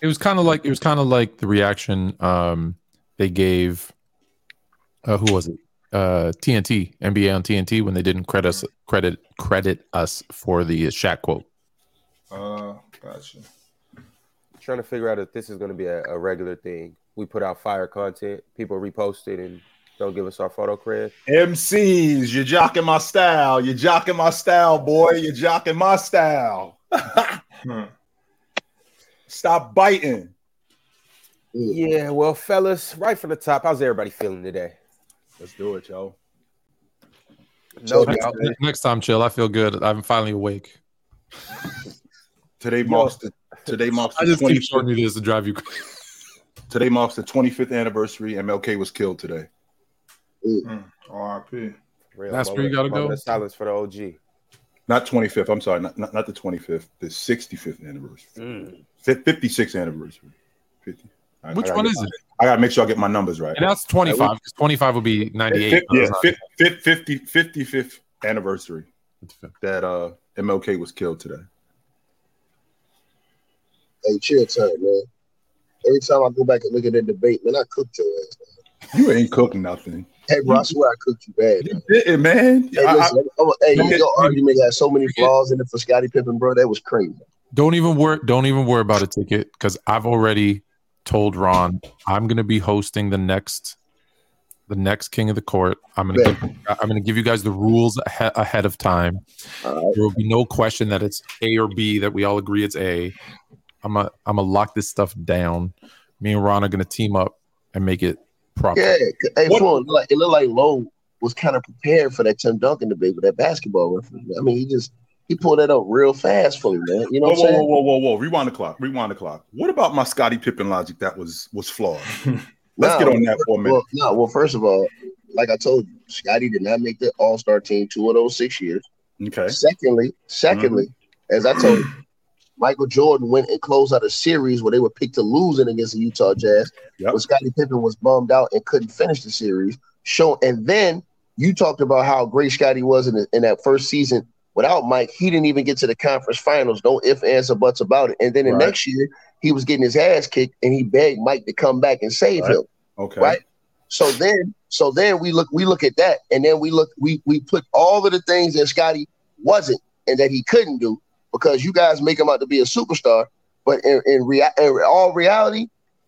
It was kind of like it was kind of like the reaction um, they gave. Uh, who was it? Uh, TNT, NBA on TNT when they didn't credit us credit credit us for the Shaq quote. Uh, gotcha. Trying to figure out if this is going to be a, a regular thing. We put out fire content, people repost it, and don't give us our photo cred. MCs, you're jocking my style. You're jocking my style, boy. You're jocking my style. Stop biting. Yeah, well, fellas, right from the top, how's everybody feeling today? Let's do it, yo. No, Next, doubt. next time, chill. I feel good. I'm finally awake. Today marks the today marks I the just keep 20, showing you this to drive you. today marks the 25th anniversary. MLK was killed today. Mm, R.I.P. That's where you gotta go. of Silence for the OG. Not 25th. I'm sorry, not, not, not the 25th. The 65th anniversary. Mm. Fif- 56th anniversary. 50. I- Which I gotta one get- is it? I gotta make sure I get my numbers right. And that's 25 because 25 will be 98. Fif- yeah, That's fif- fif- 50, 55th anniversary not- that uh MLK was killed today. Hey, chill time, man. Every time I go back and look at that debate, man, I cooked your ass. You ain't cooking nothing. Hey, bro, I swear I cooked you bad. You Man. did, man. Hey, I- I- I'm- hey, Don't your argument had so many flaws in it for Scottie Pippen, bro. That was crazy. Don't even worry. Don't even worry about a ticket because I've already told Ron I'm going to be hosting the next, the next King of the Court. I'm going to give, I'm going to give you guys the rules ahe- ahead of time. All right. There will be no question that it's A or B. That we all agree it's A. I'm a I'm gonna lock this stuff down. Me and Ron are going to team up and make it proper. Yeah. Hey, What- Flo, it looked like, it looked like Lowe was kind of prepared for that Tim Duncan debate with that basketball reference. I mean, he just he pulled that up real fast for me, man. You know whoa, what whoa, whoa, whoa, whoa, whoa! Rewind the clock. Rewind the clock. What about my Scottie Pippen logic that was was flawed? Let's Nah, get on that for a minute. Well, no, well, first of all, like I told you, Scottie did not make the All Star team two of oh those six years. Okay. Secondly, secondly, mm-hmm. as I told you, Michael Jordan went and closed out a series where they were picked to losing against the Utah Jazz. Yep. When Scottie Pippen was bummed out and couldn't finish the series. Show and then you talked about how great Scottie was in, the, in that first season without Mike. He didn't even get to the conference finals. No ifs, ands, or buts about it. And then the Right. next year, he was getting his ass kicked, and he begged Mike to come back and save Right. him Okay. right? So then, so then we look, we look at that, and then we look, we we put all of the things that Scottie wasn't and that he couldn't do because you guys make him out to be a superstar, but in in, rea- in all reality,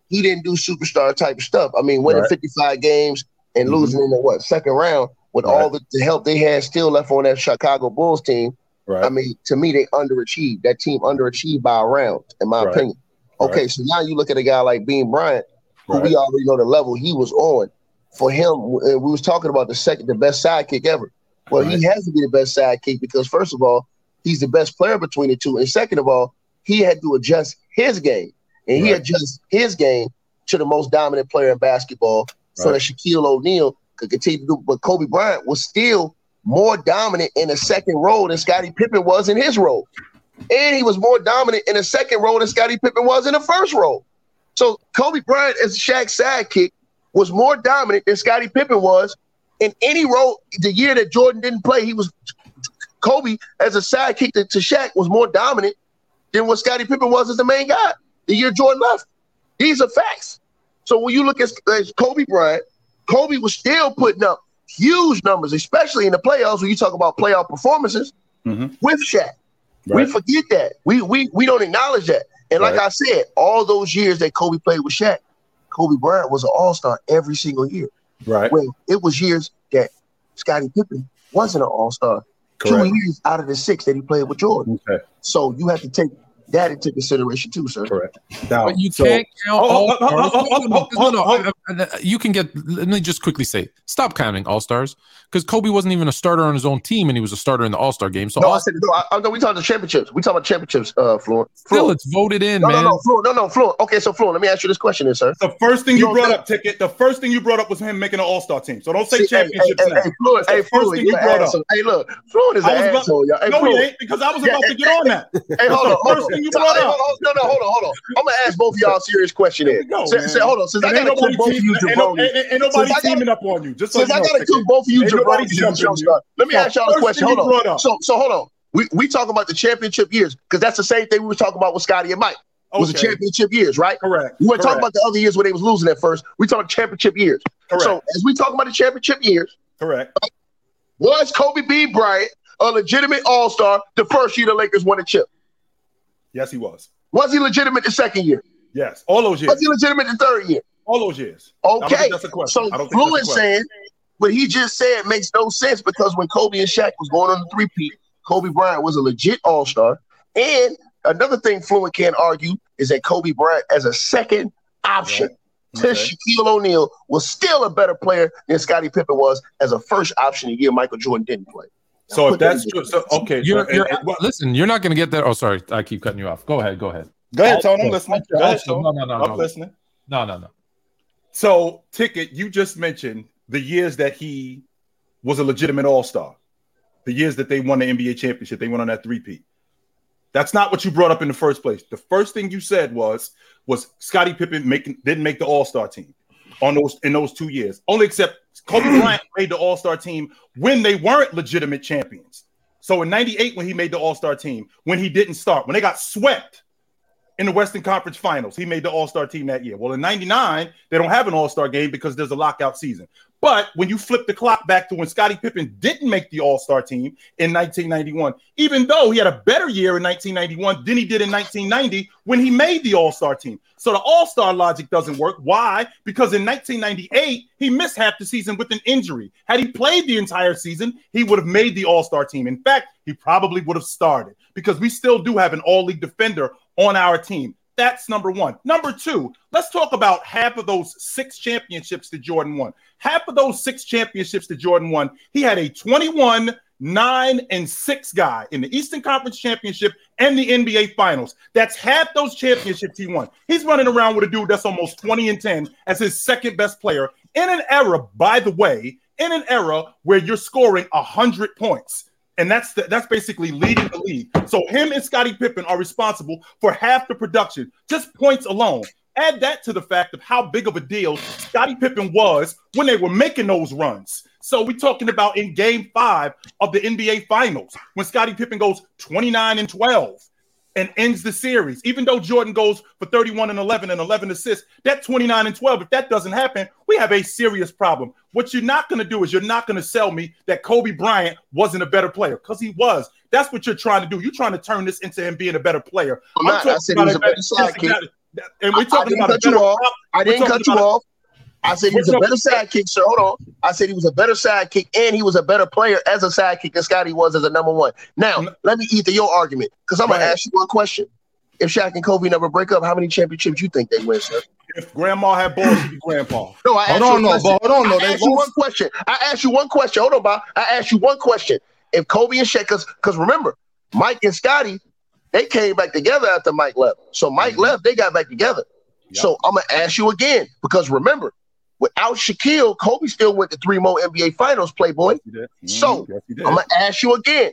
he didn't do superstar type of stuff. I mean, winning Right. 55 games and Mhm. losing in the what second round with Right. all the, the help they had still left on that Chicago Bulls team. Right. I mean, to me, they underachieved. That team underachieved by a round, in my Right. opinion. Okay, so now you look at a guy like Bean Bryant who we already know the level he was on. For him, we was talking about the second, the best sidekick ever. Well, he has to be the best sidekick because first of all, he's the best player between the two, and second of all, he had to adjust his game, and he Right. adjusted his game to the most dominant player in basketball, so Right. that Shaquille O'Neal could continue to do. But Kobe Bryant was still more dominant in the second role than Scottie Pippen was in his role, and he was more dominant in the second role than Scottie Pippen was in the first role. So Kobe Bryant as Shaq's sidekick was more dominant than Scottie Pippen was in any role. The year that Jordan didn't play, he was Kobe as a sidekick to, to Shaq was more dominant than what Scottie Pippen was as the main guy. The year Jordan left, these are facts. So when you look at, at Kobe Bryant, Kobe was still putting up huge numbers, especially in the playoffs when you talk about playoff performances Mhm. with Shaq. Right. We forget that. We we we don't acknowledge that. And like Right. I said, all those years that Kobe played with Shaq, Kobe Bryant was an all-star every single year. Right. Well, it was years that Scottie Pippen wasn't an all-star. Two Correct. years out of the six that he played with Jordan. Okay. So you have to take that into consideration too, sir. Correct. Now, But you so- can't count Oh, all stars. No, no, no, I- I- You can get. Let me just quickly say, stop counting all stars because Kobe wasn't even a starter on his own team, and he was a starter in the All Star game. So No, all, I said no. I, I, no, we talking about championships. We talking about championships, uh, Fluent. still, it's voted in, No, no, man. no, Fluent. No, no, Fluent. Okay, so Fluent. Let me ask you this question, then, sir. the first thing you No, brought no. up, ticket. The first thing you brought up was him making an All Star team. So don't say See, championships hey, now. hey, hey, Fluent. Hey, first You you brought up. Hey, look, Fluent is an asshole, y'all. No, he ain't because I was about to get on that. Hey, hold on, hold on. you So, brought hey, up. hold on, No, no, hold on, hold on. I'm gonna ask both of y'all a serious question There here. go, Say- man. say- hold on, since I And ain't gotta nobody cook both of you teaming- ain't no- jabronis. ain't- ain't nobody Since gotta- teaming up on you. Just so Since I gotta Ticket. cook both of you jabronis jumping show start. Let me So ask y'all a question. Hold on. So, so hold on. We we talking about the championship years because that's the same thing we were talking about with Scottie and Mike. was the championship years, right? Correct. We weren't talking about the other years where they was losing at first. We talking championship years. Correct. So as we talk about the championship years, Correct. was Kobe B. Bryant a legitimate All Star the first year the Lakers won a chip? Yes, he was. Was he legitimate the second year? Yes. All those years. Was he legitimate the third year? All those years. Okay. that's a question. So I don't think that's a Fluent saying what he just said makes no sense because when Kobe and Shaq was going on the three peat, Kobe Bryant was a legit All Star. And another thing Fluent can't argue is that Kobe Bryant as a second option to Okay. Shaquille O'Neal was still a better player than Scottie Pippen was as a first option the year Michael Jordan didn't play. So if Put that that's true, so okay. You're, and- you're, and what- listen, you're not going to get that. Oh, sorry, I keep cutting you off. Go ahead, go ahead. go ahead, Tony. I'm listening. Go ahead, also- Tony. no, no, no, I'm no. listening. No, no, no. So, Ticket, you just mentioned the years that he was a legitimate All Star, the years that they won the NBA championship, they went on that three-peat. That's not what you brought up in the first place. The first thing you said was was Scottie Pippen making didn't make the All Star team on those in those two years. Only except Kobe Bryant made the All Star team when they weren't legitimate champions. So in '98, when he made the All Star team, when he didn't start, when they got swept in the Western Conference Finals, he made the All Star team that year. Well, in '99, they don't have an All Star game because there's a lockout season. But when you flip the clock back to when Scottie Pippen didn't make the All Star team in 1991, even though he had a better year in 1991 than he did in 1990 when he made the All Star team. So the All Star logic doesn't work. Why? Because in 1998, he missed half the season with an injury. Had he played the entire season, he would have made the All Star team. In fact, he probably would have started because we still do have an All League defender on our team. That's number one. Number two, let's talk about half of those six championships that Jordan won. Half of those six championships that Jordan won, he had a 21, 9, and 6 guy in the Eastern Conference Championship and the NBA Finals. That's half those championships he won. He's running around with a dude that's almost 20 and 10 as his second best player in an era, by the way, in an era where you're scoring 100 points. And that's the, that's basically leading the league. So him and Scottie Pippen are responsible for half the production, just points alone. Add that to the fact of how big of a deal Scottie Pippen was when they were making those runs. So we're talking about in game five of the NBA Finals when Scottie Pippen goes 29 and 12 and ends the series. Even though Jordan goes for 31 and 11 and 11 assists, that 29 and 12, if that doesn't happen, we have a serious problem. What you're not going to do is you're not going to sell me that Kobe Bryant wasn't a better player because he was. That's what you're trying to do. You're trying to turn this into him being a better player. I'm not. I he was a better sidekick. And we're I- I talking didn't about a better off. I didn't cut you off. I said he was a better sidekick, sir. Hold on. I said he was a better sidekick and he was a better player as a sidekick than Scottie was as a number one. Now, let me eat to your argument because I'm going to ahead. ask you one question. If Shaq and Kobe never break up, how many championships do you think they win, sir? If grandma had balls, she'd be grandpa. No, I asked Hold you on, no, but hold on, no. I They asked you one question. I asked you one question. Hold on, Bob. I asked you one question. If Kobe and Shaq, because remember, Mike and Scottie, they came back together after Mike left. So Mike Mhm. left, they got back together. Yep. So I'm gonna ask you again because remember, without Shaquille, Kobe still went to three more NBA Finals, Playboy. He did. Mm-hmm. So, yes. I'm gonna ask you again.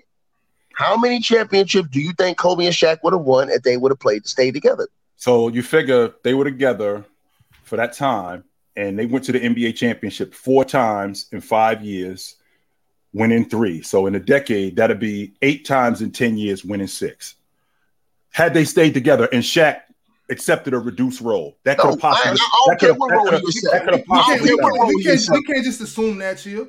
How many championships do you think Kobe and Shaq would have won if they would have played to stay together? So you figure they were together for that time, and they went to the NBA championship four times in five years, winning three. So in a decade, that'd be eight times in 10 years, winning six. Had they stayed together and Shaq accepted a reduced role, that could No, have possibly I- I don't that care could've- what that role could've- he was that could've We can't, possibly we, can't, we, can't, we can't just assume that, chill.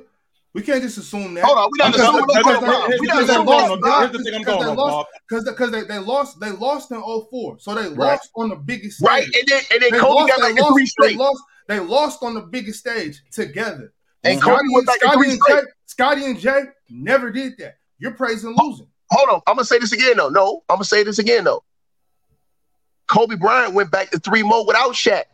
We can't just assume that. Hold on, we not Because- assuming because- that. because- We Here's not the thing I'm assuming that. Here's the thing I'm going on, Bob. Because because they, they lost they lost in 04. So they Right. lost on the biggest stage. Right, and then and then They Kobe lost, got they back to lost, three they lost, they lost on the biggest stage together. And Scottie, Kobe went back to Scottie and straight. Jay, Scottie and Jay never did that. You're praising losing. Hold on, I'm gonna say this again though. No, I'm gonna say this again though. Kobe Bryant went back to three more without Shaq.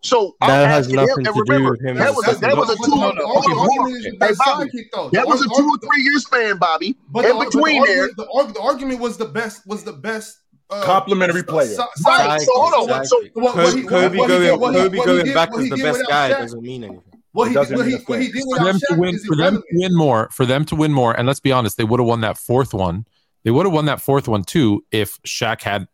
So I'm That has nothing him, and to do with him that was a a, that was a two. No, no, hold the on, hold on. argument is Hey, Bobby, though. that The was a two or three year span, Bobby. But in the, but between the there, argument, the, arg- the argument was the best was the best uh, Complimentary player. si- Right, sidekick. so hold on, so- What- what he- Kobe what- what going, did- what Kobe what going did- back what as the best guy Shaq- doesn't mean anything. What he, doesn't what he, what he did for without them to Shaq win for them to win more for them to win more and let's be honest they would have won that fourth one they would have won that fourth one too if Shaq had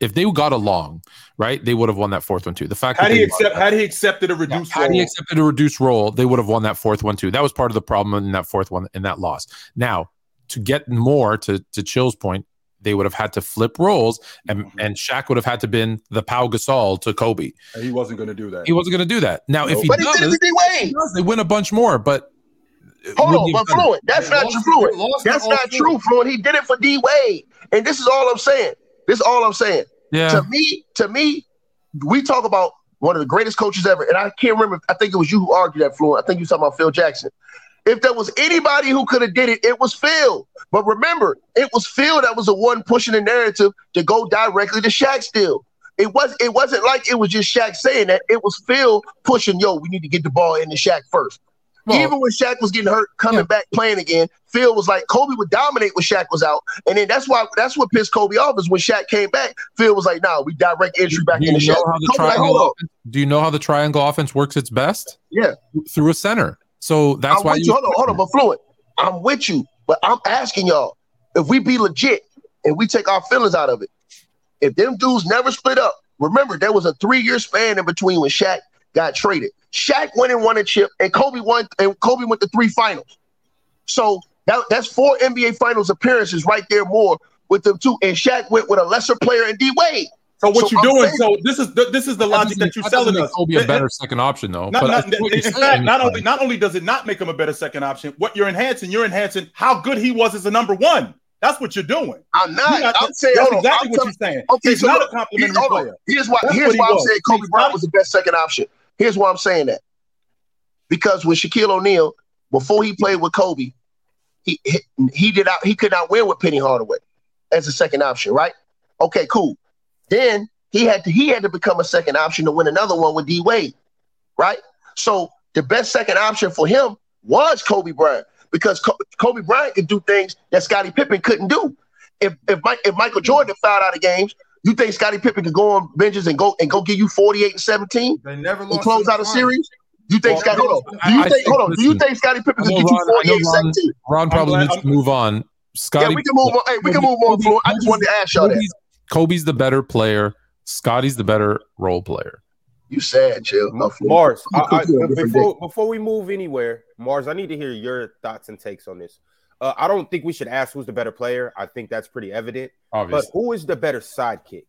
if they got along right they would have won that fourth one too the fact Had that he accept had he accepted a reduced had he accepted a reduced role they would have won that fourth one too that was part of the problem in that fourth one in that loss now to get more to to Chill's point they would have had to flip roles, and Mhm. and Shaq would have had to been the Pau Gasol to Kobe. And he wasn't going to do that. He wasn't going to do that. Now, if he But he does, did it to D he does, they win a bunch more. But Hold on, but have done it? Fluent, that's not true. they lost That's not true, Fluent. He did it for D Wade, and this is all I'm saying. This is all I'm saying. yeah, To me, to me, we talk about one of the greatest coaches ever, and I can't remember. I think it was you who argued that, Fluent. I think you were talking about Phil Jackson. If there was anybody who could have did it, it was Phil. But remember, it was Phil that was the one pushing the narrative to go directly to Shaq. Still, it was. It wasn't like it was just Shaq saying that. It was Phil pushing. Yo, we need to get the ball in the Shaq first. Well- Even when Shaq was getting hurt, coming Yeah. back playing again, Phil was like Kobe would dominate when Shaq was out, and then that's why that's what pissed Kobe off is when Shaq came back. Phil was like, "Nah, we direct entry back do into you know Shaq." how the Kobe like, triangle? on. offense- Do you know how the triangle offense works its best? Yeah. through a center. So that's I'm why with you. Hold on, hold on, but fluent. I'm with you, but I'm asking y'all if we be legit and we take our feelings out of it. If them dudes never split up, remember there was a three year span in between when Shaq got traded. Shaq went and won a chip, and Kobe won, and Kobe went to three finals. So that, that's four NBA Finals appearances right there, more with them two. And Shaq went with a lesser player in D Wade. so what So you're I'm doing? saying- So this is the, this is the logic that you're that selling us. Kobe a And- better second option though. Not, but not, I think what in fact, saying not only not only does it not make him a better second option, what you're enhancing, you're enhancing how good he was as a number one. That's what you're doing. I'm not. You're not- I'm saying, that's hold on. exactly I'm what telling- you're saying. Okay, He's so not look, a complimentary hold on. player. Here's why. That's here's why I'm was. saying Kobe He's Bryant was the best second option. Here's why I'm saying that. Because with Shaquille O'Neal, before he played with Kobe, he he, he did out. He could not win with Penny Hardaway as a second option, right? Okay, cool. Then he had to he had to become a second option to win another one with D Wade, right? So the best second option for him was Kobe Bryant because Kobe Bryant could do things that Scottie Pippen couldn't do. If if, Mike, if Michael Jordan fouled out of games, you think Scottie Pippen could go on benches and go and go give you 48 and 17 They never and close out a series? You think Well, Scottie? Hold on. Do you I think? think- Hold on. Do you think Scottie Pippen I could get you Ron- I 48 and Ron- 17? Ron probably needs to move on. Scottie, Yeah, we can move on. Hey, we can move on. Flo. I just wanted to ask y'all that. Kobe's, Kobe's the better player. Scottie's the better role player. You sad, chill. Mm-hmm. No, Mars, I, I, could do a different before before we move anywhere, Mars, I need to hear your thoughts and takes on this. Uh, I don't think we should ask who's the better player. I think that's pretty evident. But who is the better sidekick?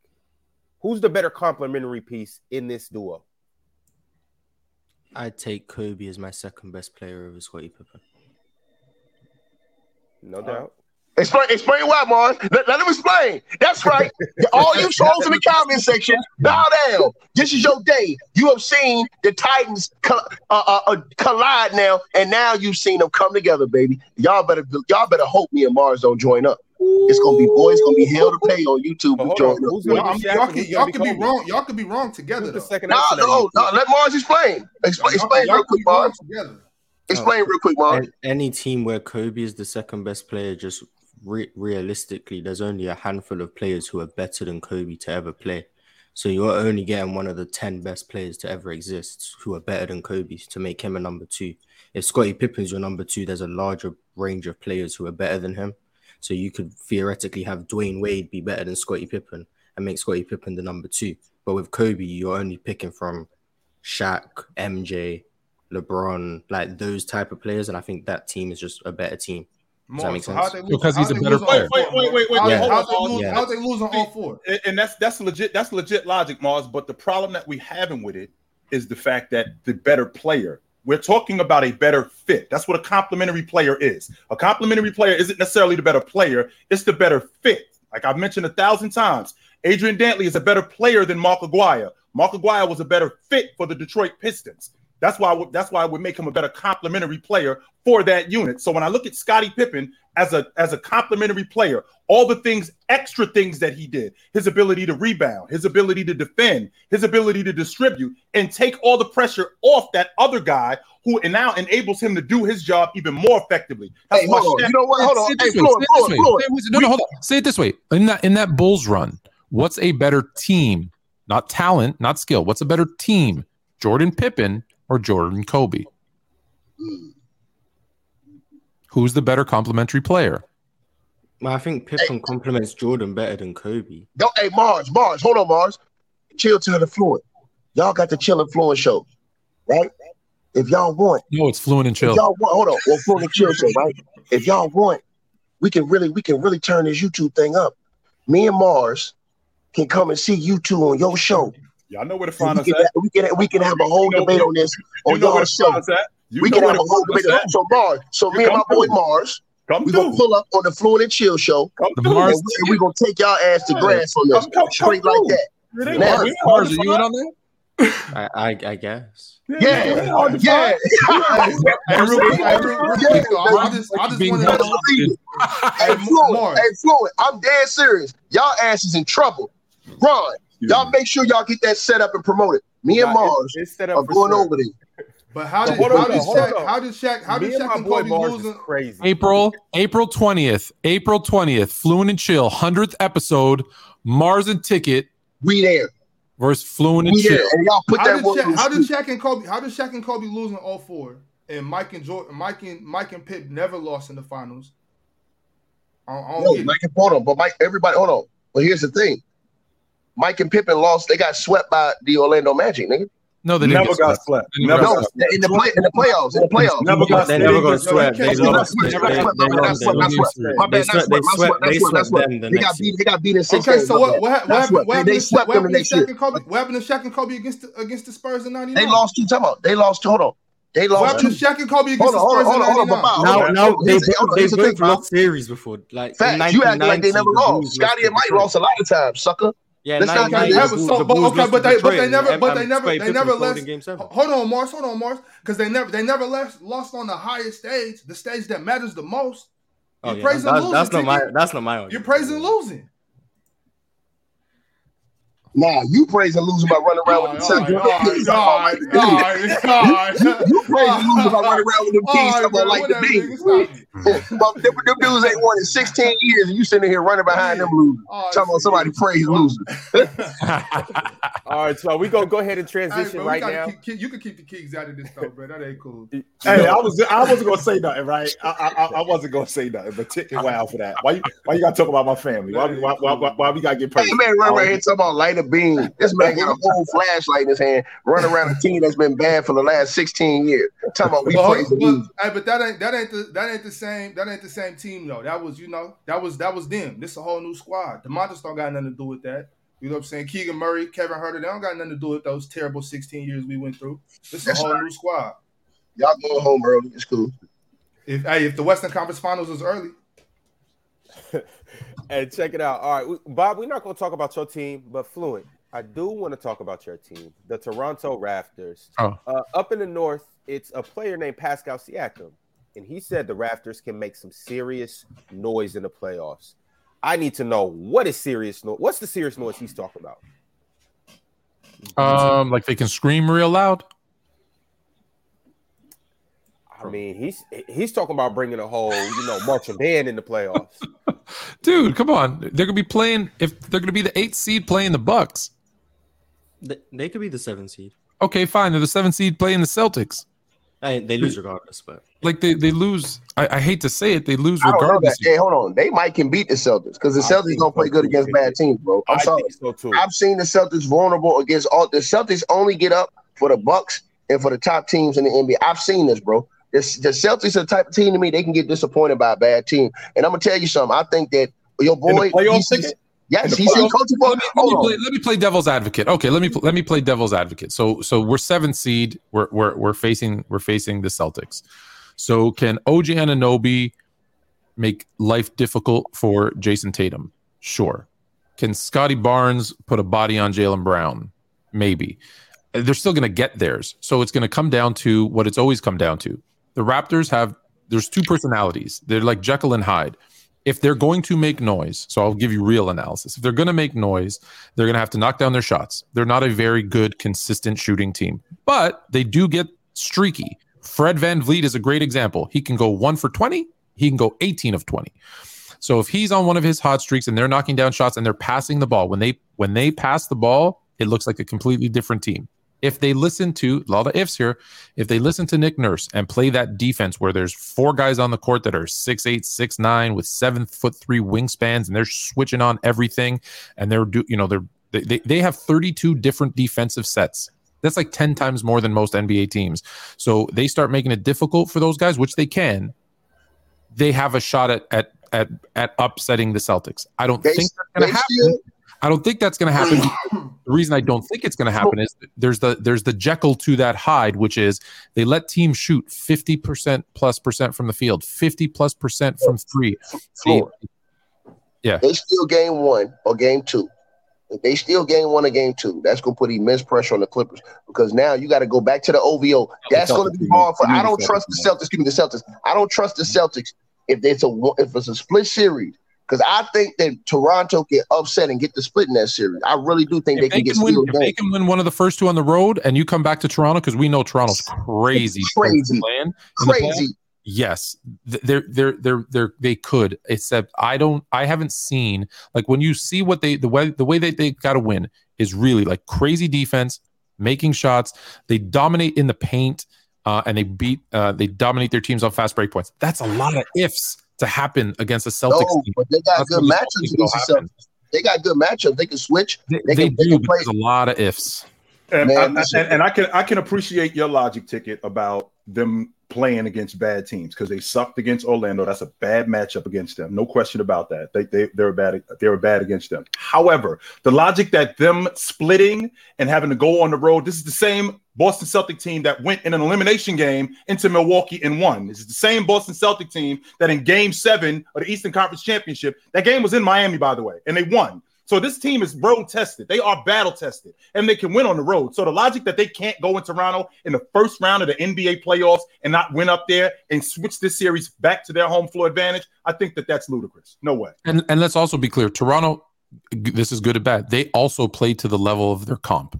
Who's the better complementary piece in this duo? I'd take Kobe as my second best player over Scottie Pippen. No doubt. Explain, explain why, Mars. Let, let him explain. That's right. All you trolls in the comment section, bow down. This is your day. You have seen the Titans co- uh, uh, uh, collide now, and now you've seen them come together, baby. Y'all better, y'all better hope me and Mars don't join up. It's gonna be boys, gonna be hell to pay on YouTube. But to hold join on, up. Y'all, gonna I'm- be Shaq y'all and could, y'all gonna could be be wrong. Y'all could be wrong together. Who's the though. second No, option? no, no. Let Mars explain. Explain, Y'all- explain y'all real quick, be Mars. together. Explain real quick, Mars. Any team where Kobe is the second best player, just re- realistically, there's only a handful of players who are better than Kobe to ever play. So you're only getting one of the 10 best players to ever exist who are better than Kobe to make him a number two. If Scottie Pippen's your number two, there's a larger range of players who are better than him. So you could theoretically have Dwyane Wade be better than Scottie Pippen and make Scottie Pippen the number two. But with Kobe, you're only picking from Shaq, MJ, LeBron, like those type of players. And I think that team is just a better team. Does that More. make So sense? how'd they lose- Because he's a better lose on all player. Wait, wait, wait, wait, How'd they- hold how'd they lose- on. how'd they lose on all four? And- and that's that's legit. That's legit logic, Mars. But the problem that we having with it is the fact that the better player. We're talking about a better fit. That's what a complementary player is. A complementary player isn't necessarily the better player; it's the better fit. Like I've mentioned a thousand times, Adrian Dantley is a better player than Mark Aguirre. Mark Aguirre was a better fit for the Detroit Pistons. That's why that's why I would make him a better complementary player for that unit. So when I look at Scottie Pippen as a as a complementary player, all the things, extra things that he did, his ability to rebound, his ability to defend, his ability to distribute, and take all the pressure off that other guy who and now enables him to do his job even more effectively. That's Hey, hold on. Shaq- You know what? Hold on. Say it Hey, this way, Floyd, say it this Floyd. Floyd. Say it this- No, no, hold on. Say it this way. In that in that Bulls run, what's a better team? Not talent, not skill. What's a better team? Jordan Pippen or Jordan Kobe? Who's the better complementary player? Well, I think Pippen complements Jordan better than Kobe. Don't, hey, Mars, Mars, hold on, Mars. Chill to the fluent. Y'all got the chill and fluent show, right? If y'all want, No, it's fluent and if chill. y'all want, hold on, well, fluent and chill show, right? If y'all want, we can really, we can really turn this YouTube thing up. me and Mars can come and see you two on your show. Y'all know where to find us can, at. we can we can have a whole You debate where- on this You on know where your to show. find us at. You We can have a whole debate. at. So Mars, so me and my boy through. Mars, Come we gonna pull up on the Fluent and Chill show, Come The. Mars- and we gonna take y'all ass to Yeah. grass on this Come- come- straight come like through. that. Now. Mars, Mars, are to you in find. on that? I, I, I guess. Yeah, Yeah, it ain't hard to yeah, find. Hey, real quick, hey, real, real Yeah, quick, I, I just, I just being want held to. hostage. Hey, Hey, Fluent, Mars. hey, Fluent, I'm dead serious. Y'all ass is in trouble. Ron, y'all make sure y'all get that set up and promoted. Me and Nah, it's- Mars it's set are up for going sure. over there. But how So did hold how did hold Shaq how did Shaq how Me did and Shaq and Kobe Mars losing? crazy. April, April 20th, April 20th, Fluent and Chill, 100th episode, Mars and Ticket We there. versus Fluent and We there. Chill. And y'all put How that did, work Shaq, in how the did street. Shaq and Kobe how did Shaq and Kobe lose in 04 and Mike and Jordan Mike and Mike and Pip never lost in the finals? I don't, I don't No. Mike and hold on, but Mike, everybody, hold on. But here's the thing: Mike and Pippen lost. They got swept by the Orlando Magic, nigga. No, they Never got swept. swept. Never never No, got in the play, in the playoffs, in the playoffs. Never got They never got swept. they They can't lost. They, They they, they swept. lost. They swept. That's lost. swept. My They swept. They swept. That's swept. swept. They swept. swept That's swept. them They got beat. They got beat in six Okay, so what what, what happened what what they, happened to swept what them the next Shaq year. and Kobe? What happened to Shaq and Kobe against against the Spurs in '99? They lost two. Time out. They lost. Hold on. They What happened to Shaq and Kobe against Hold the on, hold Spurs hold on, hold on, in '99? hold Now, on. now they Here's the- both, hold on, they here's the both thing, Bob. lost series before. Like in Facts. You acting like they never lost. Scottie and Mike lost a lot of times, sucker. Yeah, Let's not yeah, but so, but, okay, but they, but they never, but they never, they never scored lost. in Game Seven. Hold on, Mars, hold on, Mars, because they never, they never lost, lost on the highest stage, the stage that matters the most. Oh, You're yeah, praising that's, losing. that's not my. That's not my. You're praising losing. Nah, you praise praising losing by running around with right, the all right, Celtics. all right, all right, all right. You praising losing by running around with them All keys right, talking man, about like the oh, whatever, beat. nigga, stop it. Well, them, them dudes ain't won in 16 years, and you sitting here running behind them losing. Oh, all right, Talking about somebody praise losing. All right, so we gonna go ahead and transition right now. keep, keep, you can keep the keys out of this stuff, bro. That ain't cool. Hey, I was I wasn't gonna say nothing, right? I, I, I wasn't gonna say nothing, but ticket wow for that. Why you why you gotta talk about my family? Why we- why, why, why, why we gotta get Hey, personal? man, run right here talking about light a beam. This man got a whole flashlight in his hand, running around a team that's been bad for the last 16 years. Talking about we But, praise the but, hey, but that ain't that ain't the that ain't the same that ain't the same team though. That was you know that was that was them. This is a whole new squad. The Monsters don't got nothing to do with that. You know what I'm saying? Keegan Murray, Kevin Huerter, they don't got nothing to do with those terrible 16 years we went through. This is a whole right. new squad. Y'all going home early. It's cool. If hey, if the Western Conference Finals was early, And check it out. All right, Bob, we're not going to talk about your team, but Fluent, I do want to talk about your team, the Toronto Raptors. Oh. Uh, up in the north, it's a player named Pascal Siakam, and he said the Raptors can make some serious noise in the playoffs. I need to know what is serious noise. What's the serious noise he's talking about? um, like they can scream real loud. I mean, he's he's talking about bringing a whole, you know, marching band in the playoffs. Dude, come on. They're gonna be playing if they're gonna be the eighth seed playing the Bucks. They, they could be the seventh seed. Okay, fine. They're the seventh seed playing the Celtics. I, they lose regardless, but Like they, they lose. I, I hate to say it, they lose I don't know that. regardless. Hey, hold on. They might can beat the Celtics because the I Celtics don't play so, good too. against bad teams, bro. I'm I sorry. think so too. I've seen the Celtics vulnerable against all the Celtics only get up for the Bucks and for the top teams in the NBA. I've seen this, bro. This, the Celtics are the type of team to me they can get disappointed by a bad team. And I'm gonna tell you something. I think that your boy, the playoff he's- yes, he's in coaching for. Let me, let, me play, let me play devil's advocate. Okay, let me let me play devil's advocate. So so we're seventh seed. We're we're we're facing we're facing the Celtics. So can OG Anunoby make life difficult for Jayson Tatum? Sure. Can Scottie Barnes put a body on Jaylen Brown? Maybe. They're still going to get theirs. So it's going to come down to what it's always come down to. The Raptors have there's two personalities. They're like Jekyll and Hyde. If they're going to make noise, so I'll give you real analysis. If they're going to make noise, they're going to have to knock down their shots. They're not a very good, consistent shooting team, but they do get streaky. Fred VanVleet is a great example. He can go one for 20, he can go 18 of 20. So if he's on one of his hot streaks and they're knocking down shots and they're passing the ball, when they when they pass the ball, it looks like a completely different team. If they listen to a lot of ifs here, if they listen to Nick Nurse and play that defense where there's four guys on the court that are six eight, six nine with seven foot three wingspans and they're switching on everything and they're do you know they're they, they, they have 32 different defensive sets. That's like 10 times more than most NBA teams. So they start making it difficult for those guys, which they can. They have a shot at at at at upsetting the Celtics. I don't They- think that's going to happen. still- I don't think that's going to happen. the reason I don't think it's going to happen is there's the there's the Jekyll to that Hyde, which is they let teams shoot 50% plus percent from the field, 50 plus percent from three. They- Floor. They steal game one or game two. If they steal game one or game two, that's gonna put immense pressure on the Clippers because now you got to go back to the OVO. That's gonna be hard for. I don't trust the Celtics, Celtics. Give me the Celtics. I don't trust the Celtics if it's a if it's a split series because I think that Toronto can upset and get the split in that series. I really do think If they they, can get win, if they can win one of the first two on the road, and you come back to Toronto because we know Toronto's crazy, Crazy. in the playoffs, Crazy. Yes, they're they're they're they're they could. Except I don't. I haven't seen like when you see what they the way the way that they got to win is really like crazy defense, making shots. They dominate in the paint, uh, and they beat. Uh, they dominate their teams on fast break points. That's a lot of ifs to happen against a Celtics No, team. but they got That's good what you don't matchups against the. Celtics. They got good matchups. They can switch. They, They they can- they do, can play- there's a lot of ifs. And, Man, I- listen. and, and I can I can appreciate your logic ticket about them playing against bad teams because they sucked against Orlando. That's a bad matchup against them. No question about that. They they they're bad they were bad against them. However, the logic that them splitting and having to go on the road, this is the same Boston Celtic team that went in an elimination game into Milwaukee and won. This is the same Boston Celtic team that in game seven of the Eastern Conference Championship, that game was in Miami, by the way, and they won. So this team is road tested. They are battle tested, and they can win on the road. So the logic that they can't go in Toronto in the first round of the NBA playoffs and not win up there and switch this series back to their home floor advantage, I think that that's ludicrous. No way. And and let's also be clear, Toronto. This is good and bad. They also play to the level of their comp.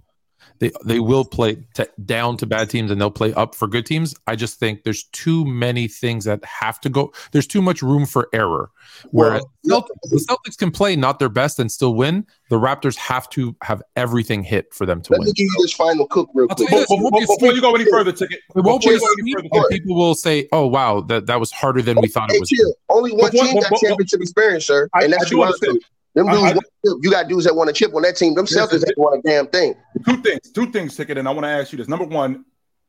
They they will play to, down to bad teams and they'll play up for good teams. I just think there's too many things that have to go. There's too much room for error. Whereas Well, Celtics, the Celtics can play not their best and still win. The Raptors have to have everything hit for them to Let win. me give you this final cook real quick. you this, Before, it won't be a before you go any further, ticket. It won't be a you sweep, and people will say, "Oh wow, that, that was harder than we thought it was." Only one But team but- got championship experience, sir, I- and I that's do Toronto. understand. Them dudes, I- want chip. you got dudes that want a chip on that team. Them Celtics ain't won a damn thing. two things, two things, ticket, and I want to ask you this. Number one,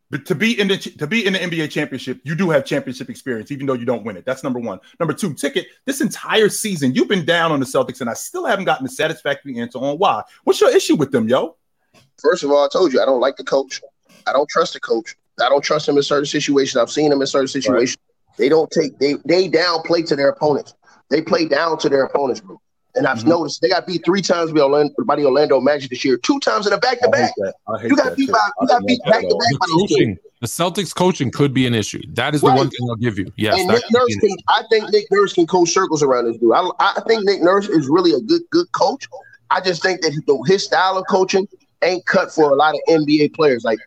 but to be in the to be in the NBA championship, you do have championship experience, even though you don't win it. That's number one. Number two, ticket. This entire season, you've been down on the Celtics, and I still haven't gotten a satisfactory answer on why. What's your issue with them, yo? First of all, I told you I don't like the coach. I don't trust the coach. I don't trust him in certain situations. I've seen him in certain situations. They don't take they they downplay to their opponents. They play down to their opponents, bro. And I've Mhm. noticed they got beat three times by Orlando, by the Orlando Magic this year, two times in a back to I back. hate that. I hate You got beat by you got beat back to back The by those two. coaching, the Celtics coaching could be an issue. That is the Right. one thing I'll give you. Yes, and Nick Nurse can. I think Nick Nurse can coach circles around this dude. I, I think Nick Nurse is really a good good coach. I just think that his style of coaching ain't cut for a lot of NBA players. Like,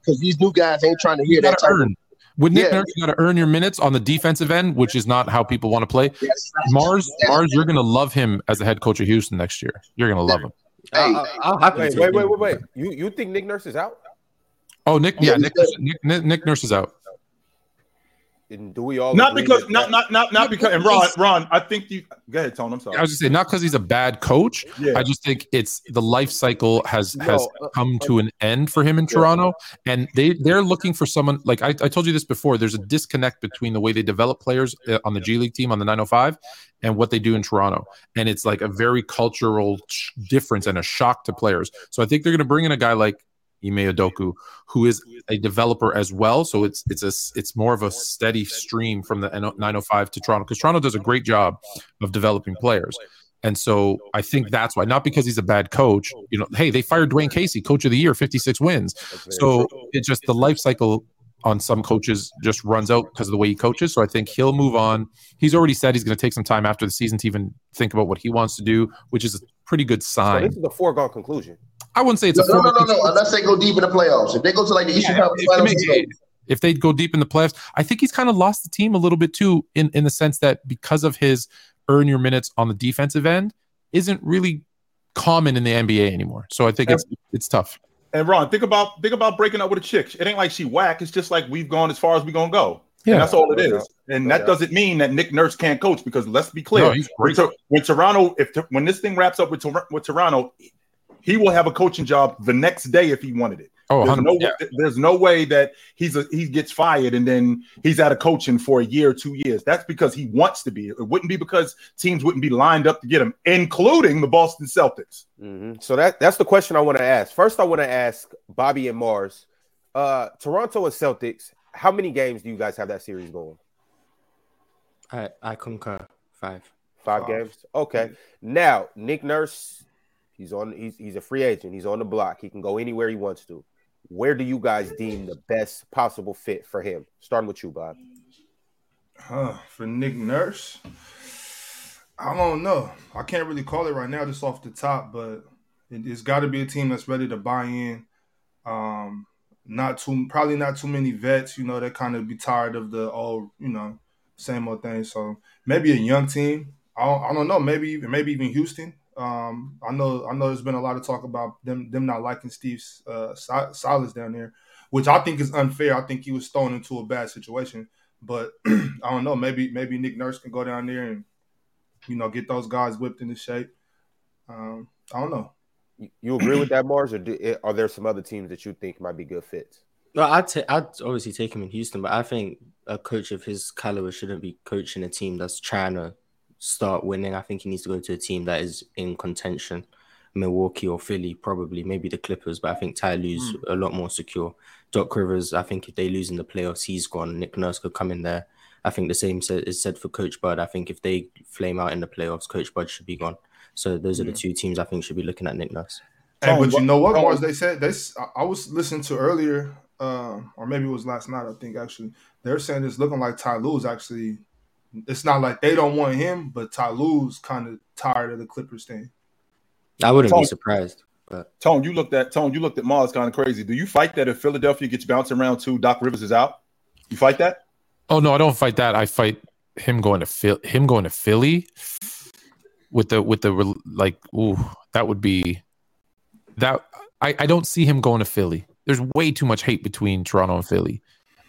because these new guys ain't trying to hear that gotta type of earn. With Nick Yeah. Nurse, you got to earn your minutes on the defensive end, which is not how people want to play. Yes. Mars, Mars, you're gonna love him as the head coach of Houston next year. You're gonna love him. Hey, I, I, will happily Wait, wait, wait, wait, wait. You you think Nick Nurse is out? Oh, Nick, yeah, Nick, Nick, Nick, Nick Nurse is out. And do we all Not because not that- not not not because and Ron Ron, I think you go ahead, Tone. I'm sorry. I was just saying, not because he's a bad coach. yeah. I just think it's the life cycle has has No, uh, come to an end for him in Toronto, and they they're looking for someone like I, I told you this before. There's a disconnect between the way they develop players uh, on the G League team on the 905 and what they do in Toronto, and it's like a very cultural difference and a shock to players. So I think they're going to bring in a guy like Ime Udoka, who is a developer as well. So it's it's a it's more of a steady stream from the 905 to Toronto because Toronto does a great job of developing players. And so I think that's why, not because he's a bad coach. You know, hey, they fired Dwane Casey, coach of the year, 56 wins. So it's just the life cycle on some coaches just runs out because of the way he coaches. So I think he'll move on. He's already said he's going to take some time after the season to even think about what he wants to do, which is a pretty good So sign. this is a foregone conclusion. I wouldn't say it's no, a no, no, no, no. Unless they go deep in the playoffs. If they go to like the Eastern Yeah, Conference if, they Finals, make- if they go deep in the playoffs, I think he's kind of lost the team a little bit too, in in the sense that because of his earn your minutes on the defensive end, isn't really common in the NBA anymore. So I think it's it's tough. And Ron, think about think about breaking up with a chick. It ain't like she whack. It's just like we've gone as far as we're gonna go. Yeah. And that's all it is. Yeah. is. And Yeah. that doesn't mean that Nick Nurse can't coach because let's be clear. No, he's when, great. Tor- when Toronto, if when this thing wraps up with, with Toronto, he will have a coaching job the next day if he wanted it. Oh, There's no, yeah. there's no way that he's a, he gets fired and then he's out of coaching for a year or two years. That's because he wants to be. It wouldn't be because teams wouldn't be lined up to get him, including the Boston Celtics. Mhm. So that that's the question I want to ask. First, I want to ask Bobby and Mars, uh, Toronto and Celtics. How many games do you guys have that series going? I, I concur. Five. Five Five. games. Okay. Now Nick Nurse, he's on. He's he's a free agent. He's on the block. He can go anywhere he wants to. Where do you guys deem the best possible fit for him? Starting with you, Bob. Huh, for Nick Nurse, I don't know. I can't really call it right now, just off the top, but it, it's got to be a team that's ready to buy in. Um, not too, probably not too many vets. You know, they kind of be tired of the old, you know, same old thing. So maybe a young team. I don't, I don't know. Maybe even maybe even Houston. Um, I know I know there's been a lot of talk about them them not liking Steve's uh, Si- Silas down there, which I think is unfair. I think he was thrown into a bad situation. But I don't know. Maybe maybe Nick Nurse can go down there and you know get those guys whipped into shape. Um, I don't know. You, you agree with that, Mars, or do, are there some other teams that you think might be good fits? No, I'd ta- I'd obviously take him in Houston, but I think a coach of his caliber shouldn't be coaching a team that's trying to start winning. I think he needs to go to a team that is in contention, Milwaukee or Philly, probably maybe the Clippers. But I think Ty Lue's a lot more secure. Doc Rivers, I think if they lose in the playoffs, he's gone. Nick Nurse could come in there. I think the same is said for Coach Bud. I think if they flame out in the playoffs, Coach Bud should be gone. So those are the two teams I think should be looking at Nick Nurse. Hey, but you know what, Tone- Mars? They said they. s- I- I was listening to earlier, uh, or maybe it was last night. I think actually they're saying it's looking like Ty Lue's actually. It's not like they don't want him, but Ty Lue's kind of tired of the Clippers thing. I wouldn't Tone- be surprised. But Tone, you looked at Tone, you looked at Mars kind of crazy. Do you fight that if Philadelphia gets bounced around too, Doc Rivers is out? You fight that? Oh no, I don't fight that. I fight him going to Phil, him going to Philly with the with the like. Ooh, that would be that. I I don't see him going to Philly. There's way too much hate between Toronto and Philly.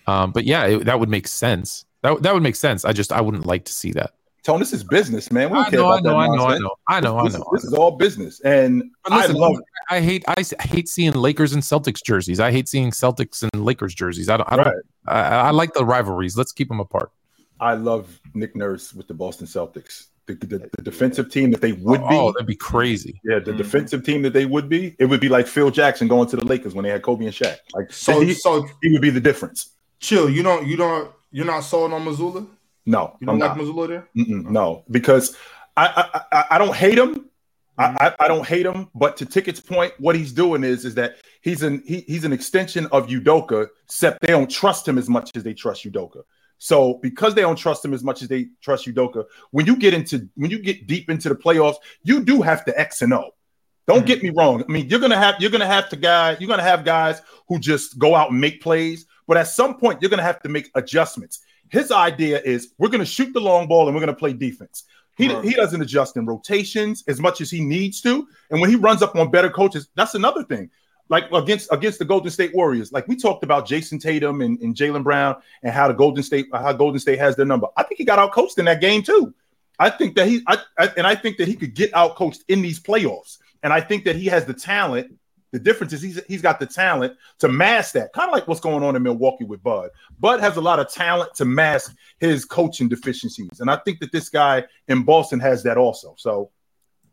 Um, but yeah, it, that would make sense. That that would make sense. I just I wouldn't like to see that. Tone, this is business, man. We don't I care know, I about that know, I know, I nonsense. know, I know, I This, know. is, this is all business, and listen, I love. I hate I s- hate seeing Lakers and Celtics jerseys. I hate seeing Celtics and Lakers jerseys. I don't. I, don't, Right. I, I like the rivalries. Let's keep them apart. I love Nick Nurse with the Boston Celtics. The, the, the defensive team that they would be, Oh, that'd be crazy. yeah, the Mhm. defensive team that they would be, it would be like Phil Jackson going to the Lakers when they had Kobe and Shaq. Like, So, he, so he would be the difference. chill. You don't, you don't, you're not sold on Mazzulla. No, You I'm don't like not. Mazzulla there. Mm-mm, no, because I I, I, I don't hate him. I, mm-hmm. I, I don't hate him, but to Ticket's point, what he's doing is is that he's an he, he's an extension of Udoka, except they don't trust him as much as they trust Udoka. So because they don't trust him as much as they trust Udoka, when you get into when you get deep into the playoffs, you do have to X and O. Don't mm-hmm. get me wrong. I mean, you're gonna have you're gonna have to guy you're gonna have guys who just go out and make plays, but at some point you're gonna have to make adjustments. His idea is we're gonna shoot the long ball and we're gonna play defense. He, Right. he doesn't adjust in rotations as much as he needs to. And when he runs up on better coaches, that's another thing. Like against against the Golden State Warriors, like we talked about Jayson Tatum and, and Jaylen Brown and how the Golden State how Golden State has their number. I think he got out coached in that game too. I think that he I, I and I think that he could get out coached in these playoffs. And I think that he has the talent. The difference is he's he's got the talent to mask that, kind of like what's going on in Milwaukee with Bud. Bud has a lot of talent to mask his coaching deficiencies, and I think that this guy in Boston has that also. So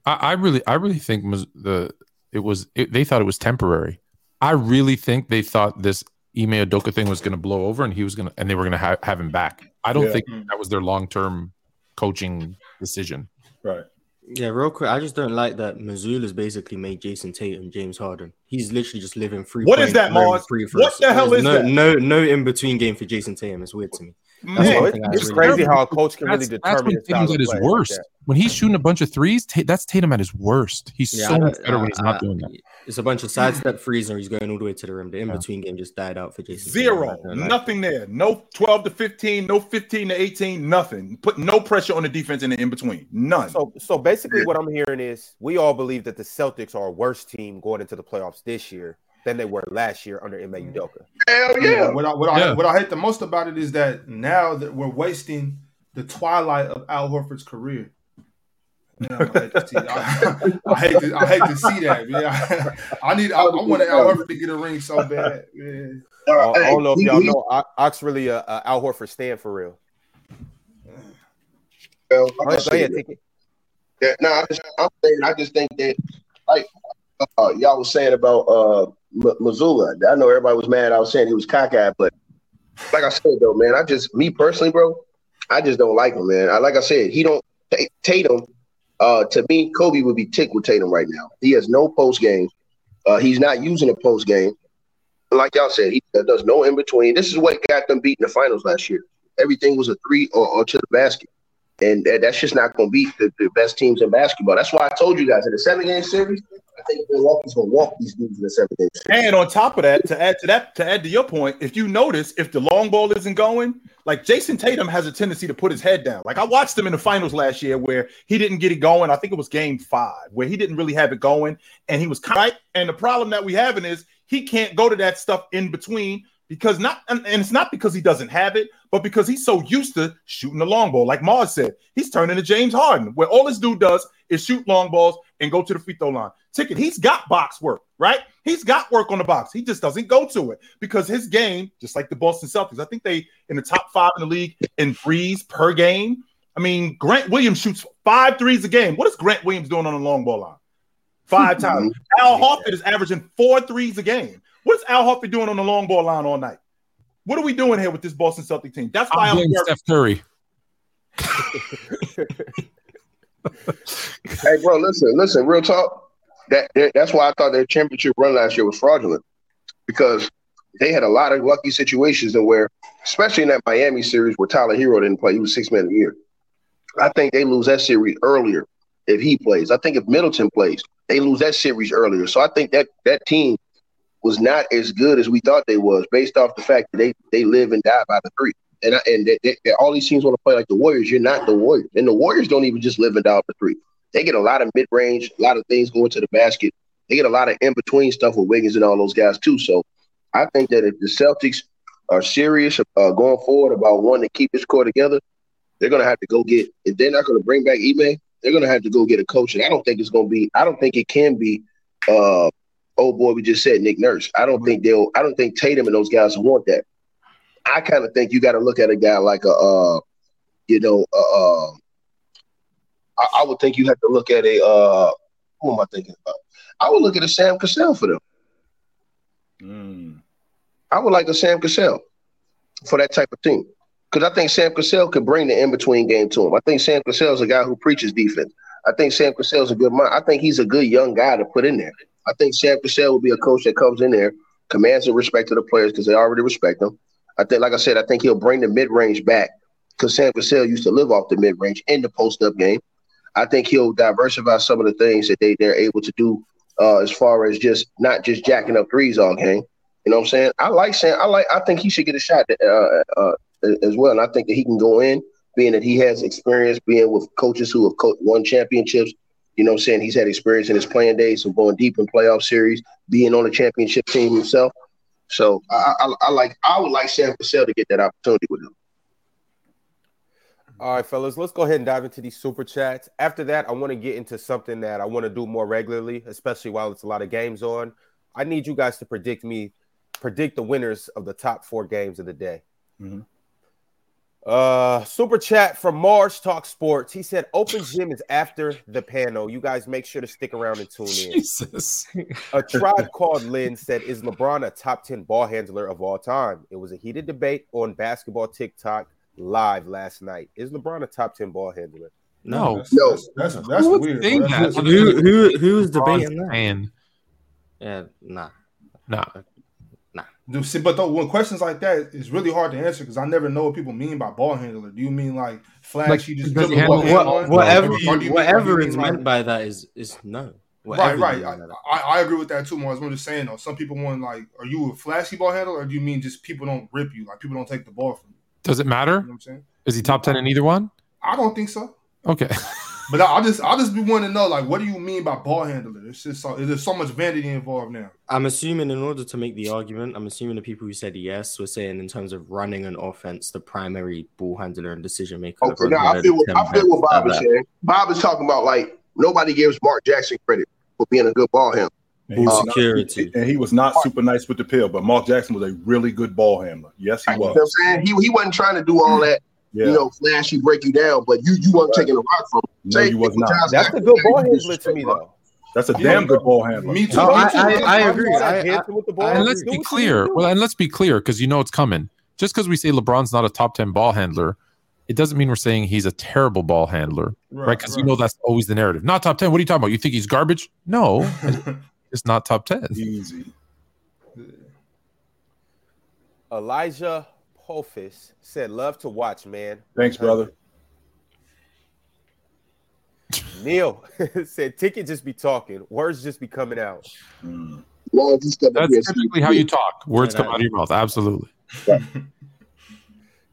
I, I really, I really think the it was it, they thought it was temporary. I really think they thought this Ime Udoka thing was going to blow over, and he was going to, and they were going to ha- have him back. I don't Yeah. think mm-hmm. that was their long term coaching decision. right, Yeah, real quick, I just don't like that Mazzulla's basically made Jayson Tatum James Harden. He's literally just living free. What is that, Mars? free What the hell There's is no, that? No, no in between game for Jayson Tatum. It's weird to me. That's Man, it's, it's really crazy how a coach can really That's, that's determine when his Tatum's at his play like worst. that. when he's shooting a bunch of threes, Ta- that's Tatum at his worst. He's Yeah, so I much don't- better when he's I- not I- doing that. It's a bunch of sidestep frees, and he's going all the way to the rim. The in between game just died out for Jason. Tatum. zero, I don't like it. nothing there. No twelve to fifteen, no fifteen to eighteen, nothing. Put no pressure on the defense in the in between, none. So, so basically, what I'm hearing is we all believe that the Celtics are a worse team going into the playoffs this year than they were last year under Ime Udoka. Hell yeah. What I, what, I, Yeah. what I hate the most about it is that now that we're wasting the twilight of Al Horford's career. Yeah, I hate to see. I, I hate to, I hate to see that. Man. I, need. I, I want Al Horford to get a ring so bad. Man. I, I don't know if y'all know. O- Ox really a, a Al Horford stand for real. Well, Go I ahead, go ahead, take it. Yeah, no, I just, I'm saying, I just think that, like uh, y'all was saying about uh, M- Mazzulla. I know everybody was mad. I was saying he was cockeyed, but like I said though, man, I just, me personally, bro, I just don't like him, man. I like I said, he don't Ta- Tatum. Uh, to me, Kobe would be ticked with Tatum right now. He has no post game. Uh, he's not using a post game. Like y'all said, he does no in between. This is what got them beat in the finals last year. Everything was a three or, or to the basket. And that, that's just not going to beat the, the best teams in basketball. That's why I told you guys in the seven game series, I think Milwaukee's to walk these dudes in the seven game. And on top of that, to add to that, to add to your point, if you notice, if the long ball isn't going, like Jayson Tatum has a tendency to put his head down. Like I watched him in the finals last year where he didn't get it going. I think it was game five, where he didn't really have it going, and he was kind right. And the problem that we having is he can't go to that stuff in between because not and, and it's not because he doesn't have it, but because he's so used to shooting the long ball. Like Marz said, he's turning to James Harden, where all this dude does is shoot long balls and go to the free throw line. Ticket, he's got box work, right? He's got work on the box. He just doesn't go to it because his game, just like the Boston Celtics, I think they in the top five in the league in threes per game. I mean, Grant Williams shoots five threes a game. What is Grant Williams doing on the long ball line? Five times. Mm-hmm. Al Horford is averaging four threes a game. What is Al Horford doing on the long ball line all night? What are we doing here with this Boston Celtic team? That's why I'm I'm. Steph Curry. Hey, bro, listen, listen, real talk. That, that that's why I thought their championship run last year was fraudulent because they had a lot of lucky situations and where, especially in that Miami series where Tyler Herro didn't play, he was six man a year. I think they lose that series earlier if he plays. I think if Middleton plays, they lose that series earlier. So I think that that team was not as good as we thought they was, based off the fact that they they live and die by the three. And I, and they, they, all these teams want to play like the Warriors. You're not the Warriors, and the Warriors don't even just live and die three. They get a lot of mid range, a lot of things going to the basket. They get a lot of in between stuff with Wiggins and all those guys too. So I think that if the Celtics are serious uh, going forward about wanting to keep this core together, they're going to have to go get. If they're not going to bring back Ime, they're going to have to go get a coach. And I don't think it's going to be. I don't think it can be. Uh, oh boy, we just said Nick Nurse. I don't think they'll. I don't think Tatum and those guys want that. I kind of think you got to look at a guy like a, uh, you know, uh, uh, I, I would think you have to look at a. Uh, who am I thinking about? I would look at a Sam Cassell for them. Mm. I would like a Sam Cassell for that type of team. Because I think Sam Cassell could bring the in between game to him. I think Sam Cassell is a guy who preaches defense. I think Sam Cassell is a good mind. I think he's a good young guy to put in there. I think Sam Cassell will be a coach that comes in there, commands the respect of the players because they already respect him. I think, like I said, I think he'll bring the mid range back because Sam Cassell used to live off the mid range in the post up game. I think he'll diversify some of the things that they, they're able to do uh, as far as just not just jacking up threes all game. You know what I'm saying? I like Sam. I like. I think he should get a shot uh, uh, as well, and I think that he can go in, being that he has experience being with coaches who have co- won championships. You know what I'm saying? He's had experience in his playing days of going deep in playoff series, being on a championship team himself. So I, I, I like. I would like Sam Cassell to get that opportunity with him. All right, fellas, let's go ahead and dive into these super chats. After that, I want to get into something that I want to do more regularly, especially while it's a lot of games on. I need you guys to predict me, predict the winners of the top four games of the day. Mhm. Uh, super chat from Marz Talk Sports. He said, "Open gym is after the panel. You guys make sure to stick around and tune in." Jesus. A tribe called Lynn said, "Is LeBron a top ten ball handler of all time?" It was a heated debate on basketball TikTok live last night. Is LeBron a top ten ball handler? No. That's, No. that's, that's, that's Who would weird. think. That's that? weird. Who who who's debating that? And Yeah, nah. nah. Dude, see, but though, when questions like that, it's really hard to answer because I never know what people mean by ball handler. Do you mean like flashy, just does he handle- what- hand What, whatever Or do you, you whatever is mean, like- meant by that is is no. Whatever Right, right. I. I, I agree with that too, Marz. I'm just saying though, some people want like, are you a flashy ball handler, or do you mean just people don't rip you, like people don't take the ball from you? Does it You matter? know what I'm saying? Is he top ten in either one? I don't think so. Okay. But I, I just I just be wanting to know like what do you mean by ball handler? It's just so there's so much vanity involved now. I'm assuming in order to make the argument, I'm assuming the people who said yes were saying in terms of running an offense, the primary ball handler and decision maker. Okay, now I feel what, I feel what Bob is saying. Bob is talking about like nobody gives Mark Jackson credit for being a good ball handler. And he, was not, security. and he was not super nice with the pill, but Mark Jackson was a really good ball handler. Yes, he was. You know what I'm saying? He, he wasn't trying to do all hmm. that, Yeah, you know, flashy, break you down, but you you weren't Right. taking a rock from him. no, he was not. That's a good ball handler to me, though. That's a damn good ball handler. Me too. No, me I- too. I- I I'm agree. not I- dancing with the ball. and let's be clear. Well, and let's be clear because you know it's coming. Just because we say LeBron's not a top ten ball handler, it doesn't mean we're saying he's a terrible ball handler, right? Because you know that's always the narrative. Not top ten. What are you talking about? You think he's garbage? No, it's not top ten. Easy. Elijah Pofis said, "Love to watch, man." Thanks, brother. Neil said, "Ticket just be talking, words just be coming out." Mm. Long as he stepped up here That's typically how you talk. Words Yeah, come out of your mouth. Absolutely.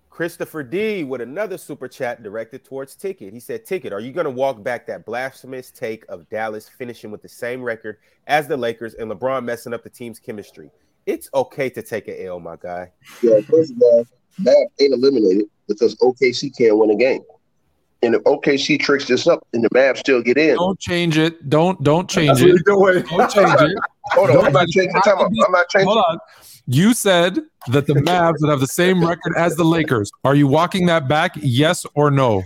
Christopher D with another super chat directed towards Ticket. He said, Ticket, are you going to walk back that blasphemous take of Dallas finishing with the same record as the Lakers and LeBron messing up the team's chemistry? It's okay to take an L, my guy. Yeah, first of all, Bab ain't eliminated because OKC can't win a game. And if OKC tricks this up, and the Mavs still get in. Don't change it. Don't don't change it. you're. Don't change it. Hold on, I'm not changing. Time out. I'm not changing. Hold on. You said that the Mavs would have the same record as the Lakers. Are you walking that back? Yes or no?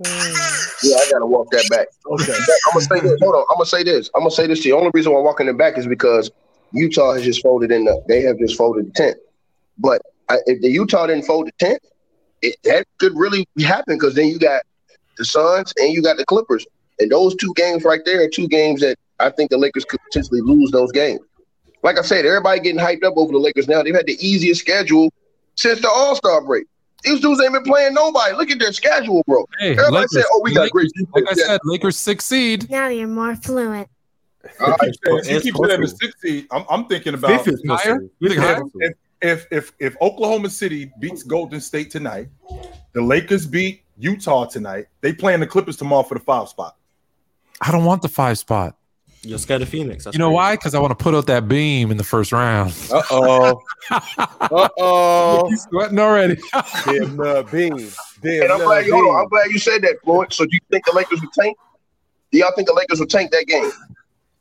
Yeah, I gotta walk that back. Okay. I'm gonna say this. Hold on. I'm gonna say this. I'm gonna say this. The only reason why I'm walking it back is because Utah has just folded in the. They have just folded the tent. But I, if the Utah didn't fold the tent, it, that could really happen because then you got the Suns and you got the Clippers, and those two games right there are two games that I think the Lakers could potentially lose those games. Like I said, everybody getting hyped up over the Lakers now. They've had the easiest schedule since the All Star break. These dudes ain't been playing nobody. Look at their schedule, bro. Hey, Everybody Lakers, said, "Oh, we got Lakers, great like I defense." said, Lakers six seed. Now you're more fluent. All right. If you It's keep saying the possible. six seed, I'm, I'm thinking about Fifth is higher? possible. Think higher? if, if if if Oklahoma City beats Golden State tonight, the Lakers beat Utah tonight. They playing the Clippers tomorrow for the five spot. I don't want the five spot. You're scared of Phoenix. That's You know crazy. why? Because I want to put out that beam in the first round. Uh oh. uh oh. He's sweating already. Damn the beam. Damn And I'm the glad you hold on. I'm glad you said that, Floyd. So do you think the Lakers will tank? Do y'all think the Lakers will tank that game?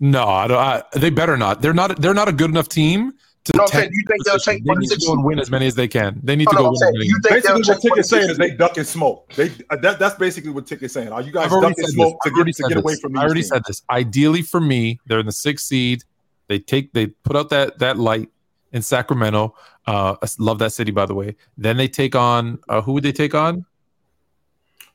No, I don't. I, they better not. They're not. They're not a good enough team to. No, I'm saying, you think they'll position. tank They need to go and win as many as they can. They need No, to go I'm win saying, many. you think they'll Basically, what tank for Ticket's saying is they seed? ducking smoke. They uh, that, that's basically what Ticket's saying. Are you guys I've ducking smoke to I've already get to said get away this. from I already teams? said this. Ideally, for me, they're in the sixth seed. They take. They put out that that light in Sacramento. Uh, I love that city, by the way. Then they take on. Uh, who would they take on?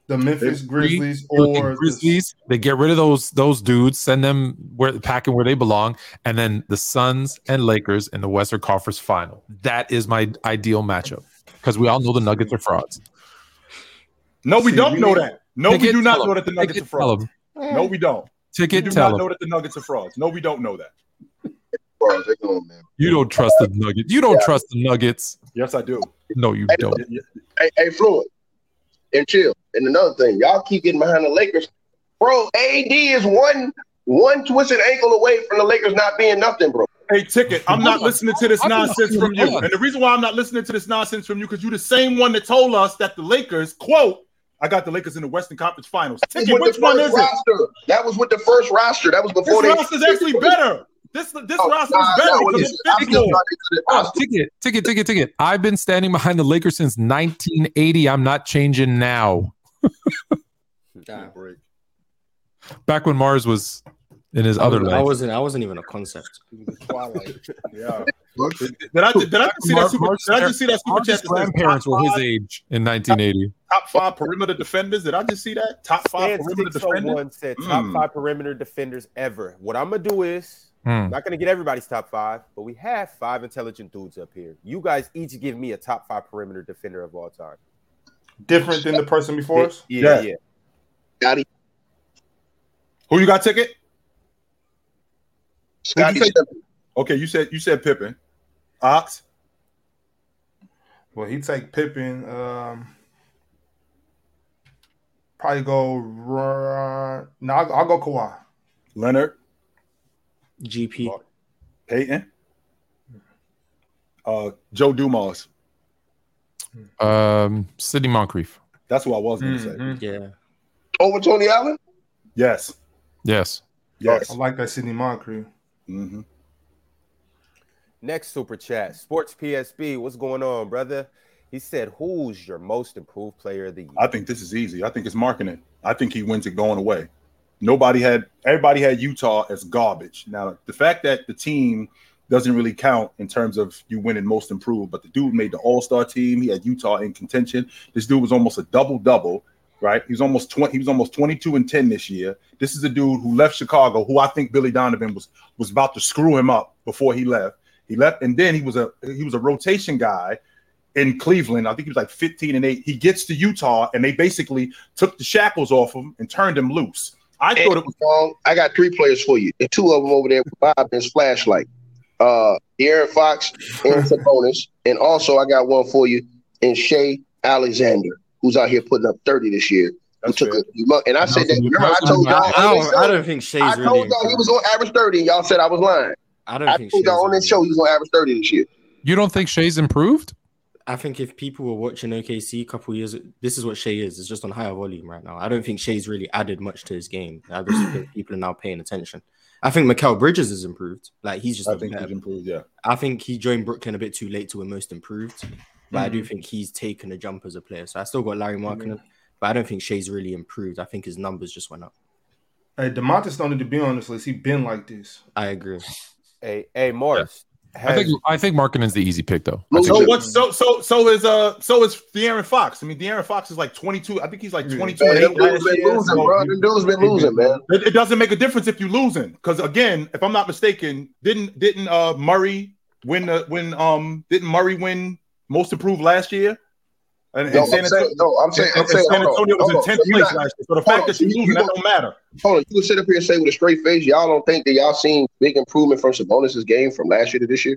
The Memphis Three, Grizzlies You're or the- Grizzlies. They get rid of those those dudes, send them where packing where they belong, and then the Suns and Lakers in the Western Conference Final. That is my ideal matchup because we all know the Nuggets are frauds. No, we See, don't we know need- that. No, we do not tell know 'em. that the Nuggets Ticket, are tell No, we don't. We Ticket, do tell not know that the Nuggets are frauds. No, we don't know that. Bro, they going, man. You don't trust the Nuggets. You don't Yeah. trust the Nuggets. Yes, I do. No, you Hey, don't. Y- y- Hey, hey, Floyd, and chill. And another thing, y'all keep getting behind the Lakers. Bro, AD is one one twisted ankle away from the Lakers not being nothing, bro. Hey, Ticket, I'm not listening to this nonsense from you. And the reason why I'm not listening to this nonsense from you, because you're the same one that told us that the Lakers, quote, I got the Lakers in the Western Conference Finals. That was Ticket, with which the one first is it? roster. That was with the first roster. That was before This before they. roster's actually better. This this Oh, roster nah, is better that because was- it I fits still more. thought they could've- I Oh, ticket, ticket, ticket, ticket. I've been standing behind the Lakers since 1980. I'm not changing now. Damn. Back when Marz was in his I, other was, I life. wasn't. I wasn't even a concept. Yeah. Did I did I just see that super? Mark's Did I just see that super chat? that grandparents top were his five- age in 1980. Top five perimeter defenders. Did I just see that? Top five Stan perimeter defenders. 601 said top Mm. five perimeter defenders ever. What I'm gonna do is Hmm. I'm not gonna get everybody's top five, but we have five intelligent dudes up here. You guys each give me a top five perimeter defender of all time. Different than the person before us. Yeah, Yeah. yeah. Scottie, Who you got ticket? Scottie you say? Okay, you said you said Pippen. Ox. Well, he take Pippen. Um, Probably go. Uh, no, I'll, I'll go Kawhi. Leonard, GP. Payton, uh, Joe Dumars. Um, Sidney Moncrief. That's what I was going to say. Mhm. Yeah. Over Tony Allen? Yes, Yes. yes. I like that Sidney Moncrief. hmm Next super chat, Sports PSB. What's going on, brother? He said, "Who's your most improved player of the year?" I think this is easy. I think it's Markkanen. I think he wins it going away. Nobody had everybody had Utah as garbage. Now the fact that the team doesn't really count in terms of you winning most improved, but the dude made the All Star team. He had Utah in contention. This dude was almost a double double, right? He was almost twenty. He was almost twenty two and ten this year. This is a dude who left Chicago, who I think Billy Donovan was was about to screw him up before he left. He left, and then he was a he was a rotation guy in Cleveland. I think he was like 15 and 8. He gets to Utah and they basically took the shackles off him and turned him loose. I thought it was Wrong. Um, I got three players for you. And two of them over there with Bob and Flashlight. Uh Aaron Fox and Sabonis. And also I got one for you in Shai Alexander, who's out here putting up 30 this year. Who took a, and I said that. Remember, I told y'all I on don't, this I don't think Shai's I really. told y'all he was improved. on average 30, and y'all said I was lying. I don't I think told y'all on this show he was on average 30 this year. You don't think Shai's improved? I think if people were watching OKC a couple years, this is what Shai is. It's just on higher volume right now. I don't think Shai's really added much to his game. I just think people are now paying attention. I think Mikal Bridges has improved. Like he's just. I think better- he's improved. Yeah. I think he joined Brooklyn a bit too late to win most improved, but I do Mm-hmm. think he's taken a jump as a player. So I still got Larry Markkanen, but I don't think Shai's really improved. I think his numbers just went up. Hey, Domantas don't need to be on this list. He been like this. I agree. Hey, hey, Morris. I think I think Markkanen's the easy pick though. Look, I think- So what's so so so is uh so is De'Aaron Fox. I mean De'Aaron Fox is like 22. I think he's like 22 Man, and them 8 been losing, So bro. Them dudes been losing, man. It, it doesn't make a difference if you're losing. Because again, if I'm not mistaken, didn't didn't uh Murray win the win um didn't Murray win most improved last year? And, and No, San I'm saying, no, I'm saying, I'm and saying, San hold on, Antonio was in 10th So place not- last year. So the fact on, that you're you- losing, you that don't matter. Hold on, you can sit up here and say with a straight face, y'all don't think that y'all seen big improvement from Sabonis' game from last year to this year?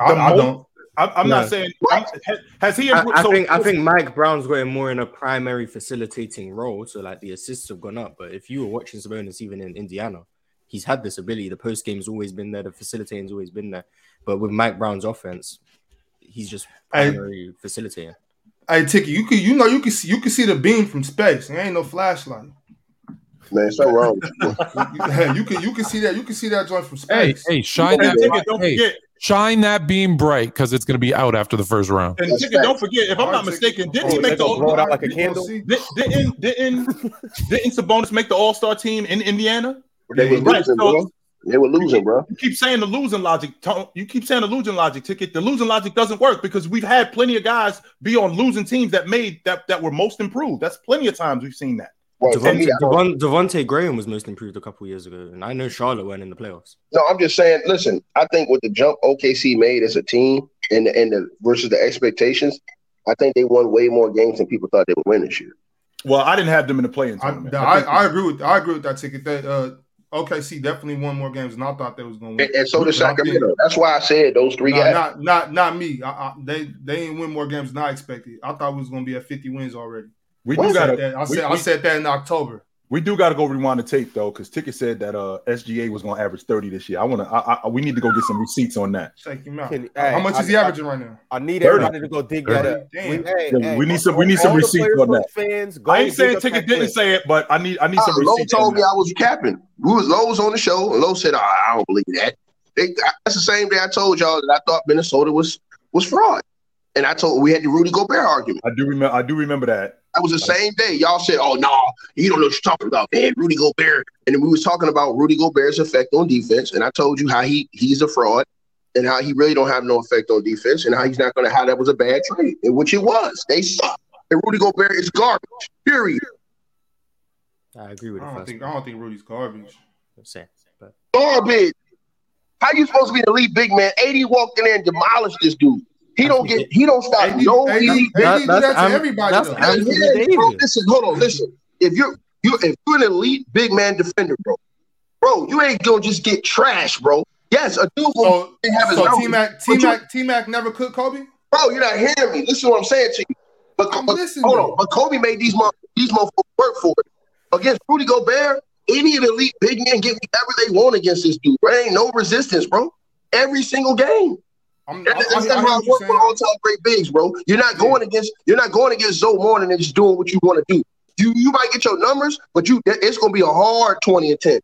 I, The I mo- don't. I'm, I'm No. not saying I'm, has, has he I, improved? I so- think I think Mike Brown's going more in a primary facilitating role, so like the assists have gone up. But if you were watching Sabonis even in Indiana, he's had this ability. The post game's always been there, the facilitating's always been there. But with Mike Brown's offense, he's just Hey. primary facilitating. Hey, Tiki, you can you know you can see you can see the beam from space. There ain't no flashlight. Man, so wrong. You, you- you can you can see that you can see that joint from space. hey, shine that Ticket, don't hey, forget, shine that beam bright because it's gonna be out after the first round. and That's Ticket, don't forget, if I'm not mistaken, didn't he Oh, make the gonna blow it out like a candle? see? Did- Didn't didn't didn't Sabonis make the All Star team in Indiana? They Right, so- bro. They were losing, bro. You keep saying the losing logic. You keep saying the losing logic ticket. The losing logic doesn't work because we've had plenty of guys be on losing teams that made that that were most improved. That's plenty of times we've seen that. Well, for me, Devontae, Devon, Devontae Graham was most improved a couple years ago, and I know Charlotte weren't in the playoffs. no, I'm just saying. Listen, I think with the jump OKC made as a team and the, and the versus the expectations, I think they won way more games than people thought they would win this year. Well, I didn't have them in the playing I, tournament. I, I agree with I agree with that ticket. That uh, OKC definitely won more games than I thought they was going to win. and so did But I think- Sacramento. That's why I said those three Nah, guys. not not not me. I, I, they they ain't win more games than I expected. I thought we was going to be at 50 wins already. we I do said gotta that. I we- said I said that in October. We do gotta go rewind the tape though, because Ticket said that uh SGA was gonna average 30 this year. I wanna I, I we need to go get some receipts on that. Check him out. Can- How much I- is he averaging right now? I need 30. everybody to go dig that up. Damn. We, hey, Yeah, hey, we need some- we need some receipts on that. Fans, go I ain't saying Ticket didn't clip. say it, but I need I need Uh, some Lowe receipts. on told me that. I was capping. We was Lowe's on the show, and Lowe said, oh, "I don't believe that." They, that's the same day I told y'all that I thought Minnesota was was fraud, and I told we had the Rudy Gobert argument. I do remember I do remember that. That was the same day. Y'all said, "Oh no, you don't know what you're talking about, man." Rudy Gobert, and we was talking about Rudy Gobert's effect on defense, and I told you how he he's a fraud, and how he really don't have no effect on defense, and how he's not going to how that was a bad trade, and which it was. They suck, and Rudy Gobert is garbage. Period. I agree with I don't think one. I don't think Rudy's garbage. I'm saying, but Garbage. How you supposed to be the lead big man? 80 walked in there and demolished this dude. He don't get. He don't stop AD, no AD, lead. AD do that to I'm- everybody. that's- though. Yeah, Anthony bro, listen, hold on, listen. If you're you if you're an elite big man defender, bro, bro, you ain't gonna just get trash, bro. Yes, a dude will So, have his so numbers, T Mac, but T you- Mac, T Mac never cooked Kobe. bro, you're not hearing me. Listen to what I'm saying to you. But, I'm but listening. hold on, but Kobe made these monsters. These motherfuckers work for it. Against Rudy Gobert, any of the elite big men get whatever they want against this dude. Bro. Ain't no resistance, bro. Every single game. I'm, That- That's I, I not how it works for all time great bigs, bro. You're not going against you're not going against Zo Mourning and just doing what you want to do. You you might get your numbers, but you it's gonna be a hard 20 and 10.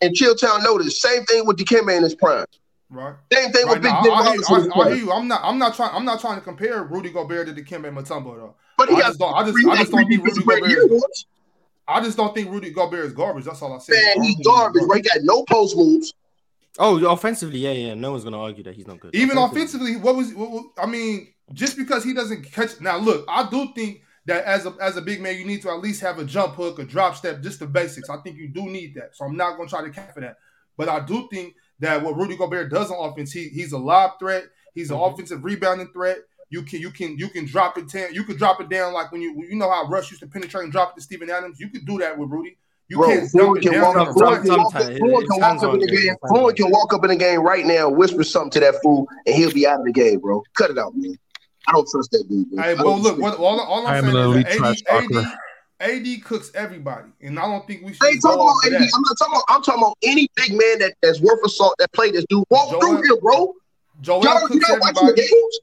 And Chilltown noticed same thing with Dikembe in his prime. Right. Same thing Right with Big now, Ben I, I, hear, Robinson in his I, I hear you. I'm not. I'm not trying. I'm not trying to compare Rudy Gobert to Dikembe Mutombo though. But he I just don't. I just. I just don't think Rudy Gobert. Is. I just don't think Rudy Gobert is garbage. That's all I said. Man, he's garbage, bro. He got no post moves. Oh, offensively, yeah, yeah. No one's gonna argue that he's not good. Even offensively, what was? What, what- I mean, just because he doesn't catch. Now, look, I do think that as a as a big man, you need to at least have a jump hook, a drop step, just the basics. I think you do need that. So I'm not going to try to cap for that. But I do think that what Rudy Gobert does on offense, he he's a lob threat. He's an Mhm. offensive rebounding threat. You can you can you can drop it down. You could drop it down like when you you know how Russ used to penetrate and drop it to Steven Adams. You could do that with Rudy. You Bro, can't Floyd can walk up. a Floyd rocket. can walk, Sometimes Floyd can walk up in the game. game. Floyd can walk up in the game right now, whisper something to that fool, and he'll be out of the game, bro. Cut it out, man. I don't trust that dude. man. Hey, I but look, what, all, all I I'm am an saying is AD. AD, AD cooks everybody, and I don't think we should. I ain't go talking about off of any. that. I'm not talking about. I'm talking about any big man that, that's worth a salt that played this dude. Walk Joel- through here, bro. Joel Y'all, you cooks not watching the everybody. games?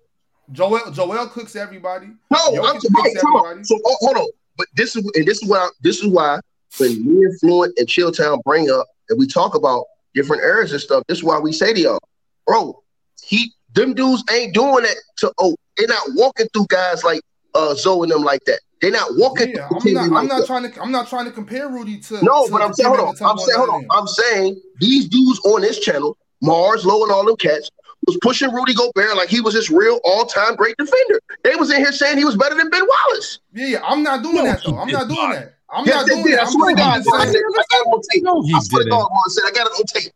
Joel Joel cooks everybody. No, Jokic I'm cooks right, everybody. So oh, hold on. But this is and this is why this is why when me and Fluent and Chilltown bring up and we talk about different areas and stuff, this is why we say to y'all, bro, he them dudes ain't doing that to oh, they're not walking through guys like uh Zo and them like that. They're not walking Yeah, through I'm not. like I'm not trying to. I'm not trying to compare Rudy to. No, to but I'm saying, hold on. I'm saying, hold on. I'm saying these dudes on this channel, Marz, Low, and all them cats, was pushing Rudy Gobert like he was this real all-time great defender. They was in here saying he was better than Ben Wallace. Yeah, yeah, I'm not doing No, that though. I'm not doing not. that. I'm yes, not they doing did. that. I swear to God, I'm. I, said, I got it on tape. No, he I swear to. God, bro, I said I got it on tape.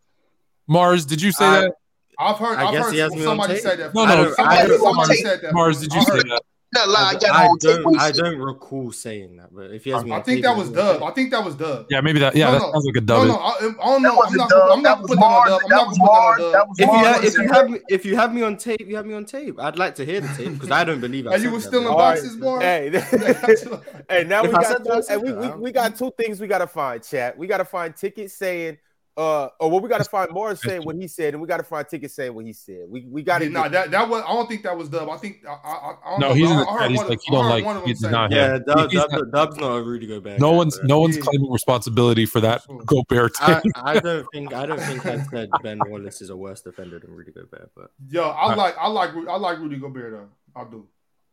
Marz, did you say I- that? I've heard. I I've guess heard he has me somebody tape. say that. No, no, don't- I somebody, don't- somebody said that. Marz, did you I say heard- that? Not lie, I I, got it I don't. I don't recall saying that, but if he has me I on think that was has me on Dub. I think that was Dub. Yeah, maybe that. Yeah, No, that no. sounds like a dub. no, I, I don't know. I'm wasn't I'm not putting that on Dub. I'm That not was putting that on Marz. Dub. That was If you, Marz. ha- if you have me, if you have me on tape, you have me on tape. I'd like to hear the tape because I don't believe I And you were still in but- All right. boxes, boy. Hey, hey, now we got said that, I two, and we, we, we got two things we got to find, chat. We got to find tickets saying, uh, or well, we got to find Morris saying what he said, and we got to find tickets saying what he said. We we got to Nah, that that was. I don't think that was Dub. I think. I, I, I don't No, know, he's I- I heard. He's one of- like, he don't like- one of them he's say not that. him. Yeah, Dub, He's Dub, not- Dub's not a Rudy Gobert. No one's no one's Yeah. claiming responsibility for that Sure. Gobert I. I don't think I don't think I said Ben Wallace is a worse defender than Rudy Gobert, but Yo, I Uh, like I like I like Rudy Gobert though. I do.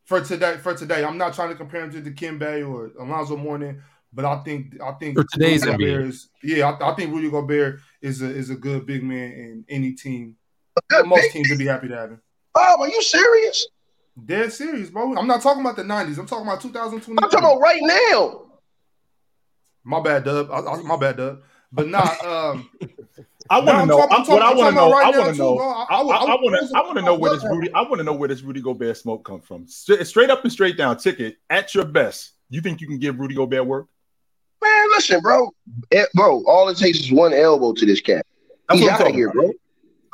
For today, for today, I'm not trying to compare him to Dikembe or Alonzo Mourning, but I think I think For today's Rudy NBA. Gobert is yeah. I, I think Rudy Gobert is a is a good big man in any team. Most teams would be happy to have him. Bob, are you serious? Dead serious, bro. I'm not talking about the '90s. I'm talking about 2020. I'm talking about right now. My bad, Dub. I, I, my bad, Dub. But not. um, I want to know. talking- I'm I'm- what I want I'm to know. about I want to know. bro. I- I I- I- want to. I- I want to know where this Rudy. I want to know where this Rudy Gobert smoke come from. Straight, straight up and straight down. Ticket at your best. You think you can give Rudy Gobert work? Man, listen, bro. Eh, bro, all it takes is one elbow to this cat. That's He's I'm out of here, about. bro.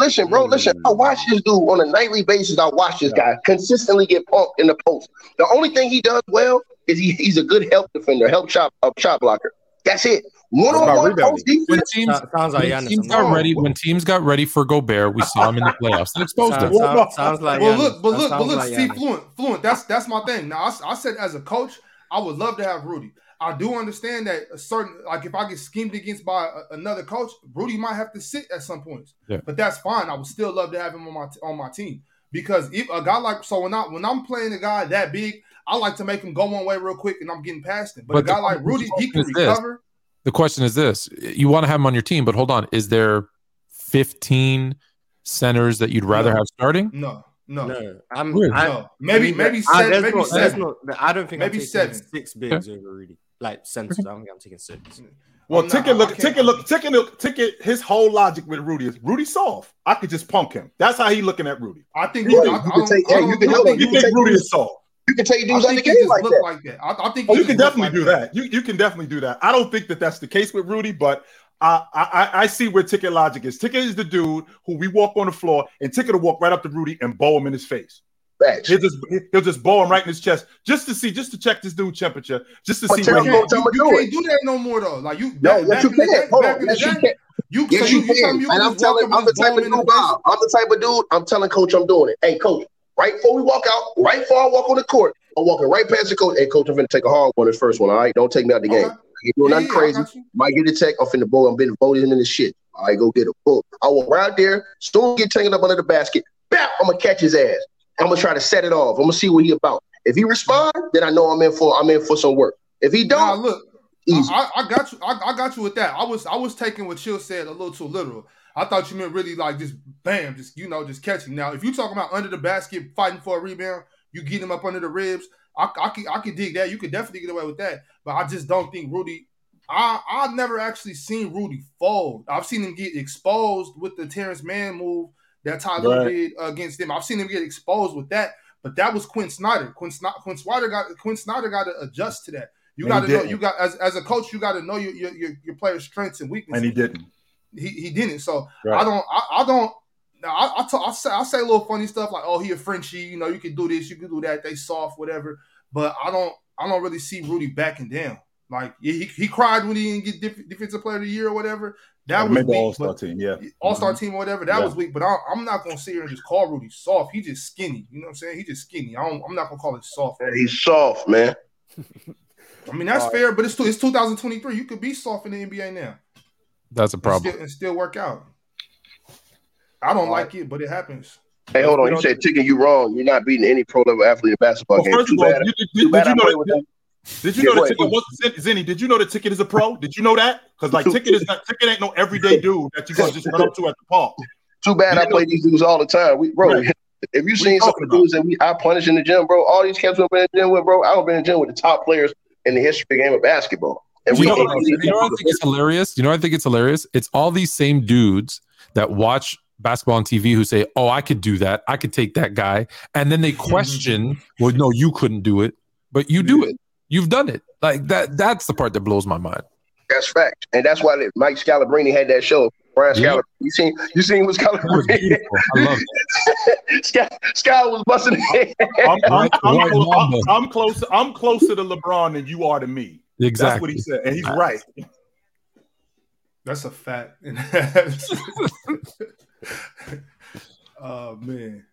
Listen, bro, listen. I watch this dude on a nightly basis. I watch this guy consistently get pumped in the post. The only thing he does well is he, he's a good help defender, help chop, a shot blocker. That's it. One on about one post defense. When teams, sounds like when teams got ready, when teams got ready for Gobert, we saw him in the playoffs. They exposed Sounds, him. sounds, sounds like well, look, but look, but look, like see, Giannis. fluent, fluent. That's that's my thing. Now, I, I said as a coach, I would love to have Rudy. I do understand that a certain, like, if I get schemed against by a, another coach, Rudy might have to sit at some points. Yeah. But that's fine. I would still love to have him on my on my team because if a guy like so when I when I'm playing a guy that big, I like to make him go one way real quick and I'm getting past him. But, But a guy the- like Rudy, he can is this. recover. The question is this: You want to have him on your team, but hold on, is there 15 centers that you'd rather No. have starting? No, no, no. No, I'm. Weird. I, Maybe maybe I, seven. there's Maybe not, there's seven. not, I don't think Maybe I'm taking seven. six bigs over Rudy. Like centers. I don't think I'm taking six. Mm. Well, oh, I'm ticket look, ticket look, ticket look, ticket. His whole logic with Rudy is Rudy soft. I could just punk him. That's how he looking at Rudy. I think Yeah, Rudy. you I, I can don't, take- hey, you can I think You you Rudy- think Rudy is soft? You can take I dudes out the game like that. like that. I, I think Oh, you can definitely like do that. You you can definitely do that. I don't think that that's the case with Rudy, but I I, I- I see where Ticket logic is. Ticket is the dude who we walk on the floor, and Ticket will walk right up to Rudy and bow him in his face. Facts. He'll just he'll just ball him right in his chest just to see, just to check this dude's temperature, just to But see. tell Where him he, what you, you can't do that no more though. Like you, No, back, yes, you back in the can. day- Hold back on. in Yes, you can. You, Yes, so you you, you can. you And I'm telling, I'm the type of dude. Bob. I'm the type of dude. I'm telling coach I'm doing it. Hey, coach, right before we walk out, right before I walk on the court, I'm walking right past the coach. Hey, coach, I'm finna take a hard one this first one. All right, don't take me out the game. Okay. You doing Yeah, nothing yeah, crazy. got you. Might get a tech. I'm finna bowl. I'm been voting in the shit. All right, go get a book. I walk right there. Soon get tangled up under the basket. Bam! I'm gonna catch his ass. I'm gonna try to set it off. I'm gonna see what he about. If he respond, then I know I'm in for I'm in for some work. If he don't, look, easy. I, I got you. I, I got you with that. I was I was taking what Chill said a little too literal. I thought you meant really like just bam, just you know, just catching. Now, if you talking about under the basket, fighting for a rebound, you get him up under the ribs. I I can I can dig that. You could definitely get away with that. But I just don't think Rudy. I I've never actually seen Rudy fold. I've seen him get exposed with the Terance Mann move that Tyler Right. did against him. I've seen him get exposed with that. But that was Quin Snyder. Quin, Snyder, Quin Snyder got Quin Snyder got to adjust to that. You got to know. You got as, as a coach, you got to know your, your your your players' strengths and weaknesses. and he didn't. He, he didn't. So Right. I don't. I, I don't. Now I I, talk, I say I say a little funny stuff like, "Oh, he a Frenchie." You know, you can do this, you can do that. They soft, whatever. But I don't. I don't really see Rudy backing down. Like he, he cried when he didn't get def- defensive player of the year or whatever. That was made the weak. All Star but- team. Yeah, All Star mm-hmm. team or whatever. That Yeah. was weak, but I, I'm not gonna sit here and just call Rudy soft. He just skinny. You know what I'm saying? He just skinny. I don't, I'm not gonna call it soft. he's soft, man. I mean that's All right. fair, but it's two- it's 2023. You could be soft in the NBA now That's a and problem. still, and still work out. I don't All like it, but it happens. Hey, hold on. You don't- said Ticket, you wrong. You're not beating any pro level athlete in a basketball Well, game. first Too of all, bad. you, did, Too did bad you I know play that? With them. Did you Yeah, know go the ticket wasn't Did you know the ticket is a pro? Did you know that? Because like ticket is not ticket ain't no everyday dude that you gonna just run up to at the park. Too bad I know- play these dudes all the time. We, bro, Right. if you seen some of the dudes that we I punish in the gym, bro, all these cats we've been in the gym with, bro, I've been in the gym with the top players in the history of the game of basketball. And you we know, ain't what you know what I think it's hilarious? You know what I think it's hilarious? It's all these same dudes that watch basketball on TV who say, "Oh, I could do that. I could take that guy," and then they question, "Well, no, you couldn't do it, but you do it. You've done it." Like that. That's the part that blows my mind. That's fact. And that's why Mike Scalabrine had that show. Brian Yeah. Scalabrine. You seen you seen what That was Scalabrine. I love it. Scal, Scal was busting it. I'm, I'm, I'm, right clo- I'm. I'm closer. I'm closer to LeBron than you are to me. That's Exactly. what he said, and he's right. That's a fact. oh man.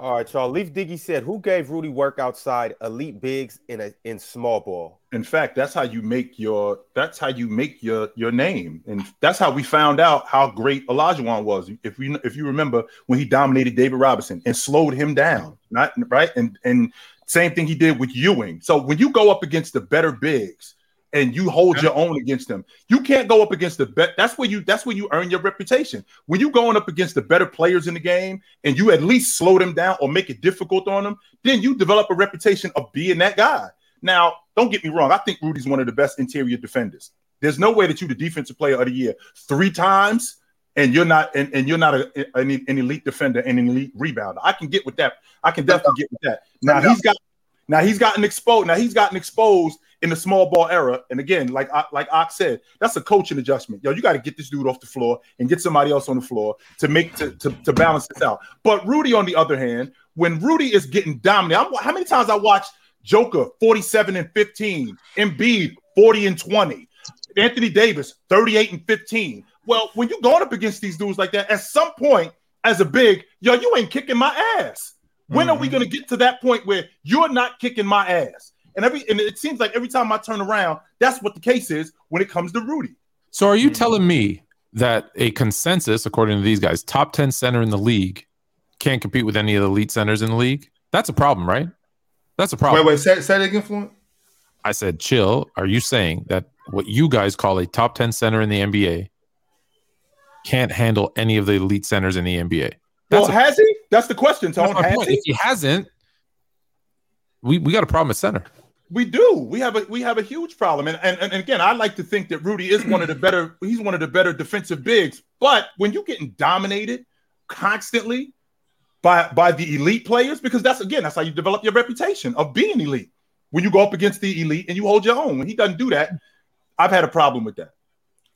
All right, y'all. Leaf Diggy said, "Who gave Rudy work outside elite bigs in a in small ball?" In fact, that's how you make your. That's how you make your your name, and that's how we found out how great Olajuwon was. If we if you remember when he dominated David Robinson and slowed him down, not right, and and same thing he did with Ewing. So when you go up against the better bigs and you hold your own against them, you can't go up against the bet. That's where you that's where you earn your reputation. When you're going up against the better players in the game and you at least slow them down or make it difficult on them, then you develop a reputation of being that guy. Now, don't get me wrong. I think Rudy's one of the best interior defenders. There's no way that you the defensive player of the year three times and you're not and, and you're not a, an, an elite defender and an elite rebounder. I can get with that. I can definitely get with that. Now he's got now he's gotten exposed. Now he's gotten exposed in the small ball era. And again, like like Ox said, that's a coaching adjustment. Yo, you got to get this dude off the floor and get somebody else on the floor to make to, to, to balance this out. But Rudy, on the other hand, when Rudy is getting dominant, I'm, how many times I watched Joker 47 and 15, Embiid 40 and 20, Anthony Davis 38 and 15. Well, when you're going up against these dudes like that, at some point, as a big, yo, you ain't kicking my ass. When are we Mhm. going to get to that point where you're not kicking my ass? And every and it seems like every time I turn around, that's what the case is when it comes to Rudy. So are you Mhm. telling me that a consensus, according to these guys, top 10 center in the league can't compete with any of the elite centers in the league? That's a problem, right? That's a problem. Wait, wait, say, say that again, Fluent. I said, chill. Are you saying that what you guys call a top 10 center in the NBA can't handle any of the elite centers in the NBA? Well, a- has he? That's the question, that's Tone. my Has point. he? If he hasn't, we, we got a problem at center. We do. We have a we have a huge problem. And, and and again, I like to think that Rudy is one of the better, he's one of the better defensive bigs. But when you're getting dominated constantly by by the elite players, because that's again, that's how you develop your reputation of being elite. When you go up against the elite and you hold your own. When he doesn't do that, I've had a problem with that.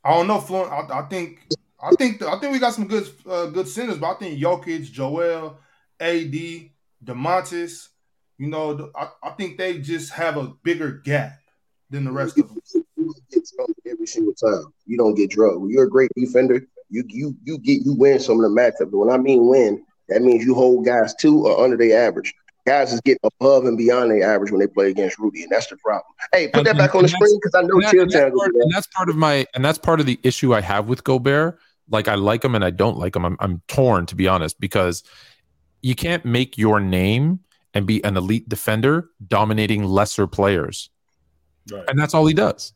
I don't know, Fluent. I, I think, I think, I think we got some good, uh, good centers. But I think Jokic, Joel, AD, Domantas, you know, I, I think they just have a bigger gap than the rest of them. You get drugged every single time. You don't get drugged. When you're a great defender, you you you get you win some of the matchups. But when I mean win, that means you hold guys to or under their average. Guys is get above and beyond their average when they play against Rudy, and that's the problem. Hey, put And- that back on the screen because I know and, that- Chill and that's part, and that's part of my and that's part of the issue I have with Gobert. Like I like him and I don't like him. I'm I'm torn to be honest because you can't make your name and be an elite defender dominating lesser players, Right. and that's all he does.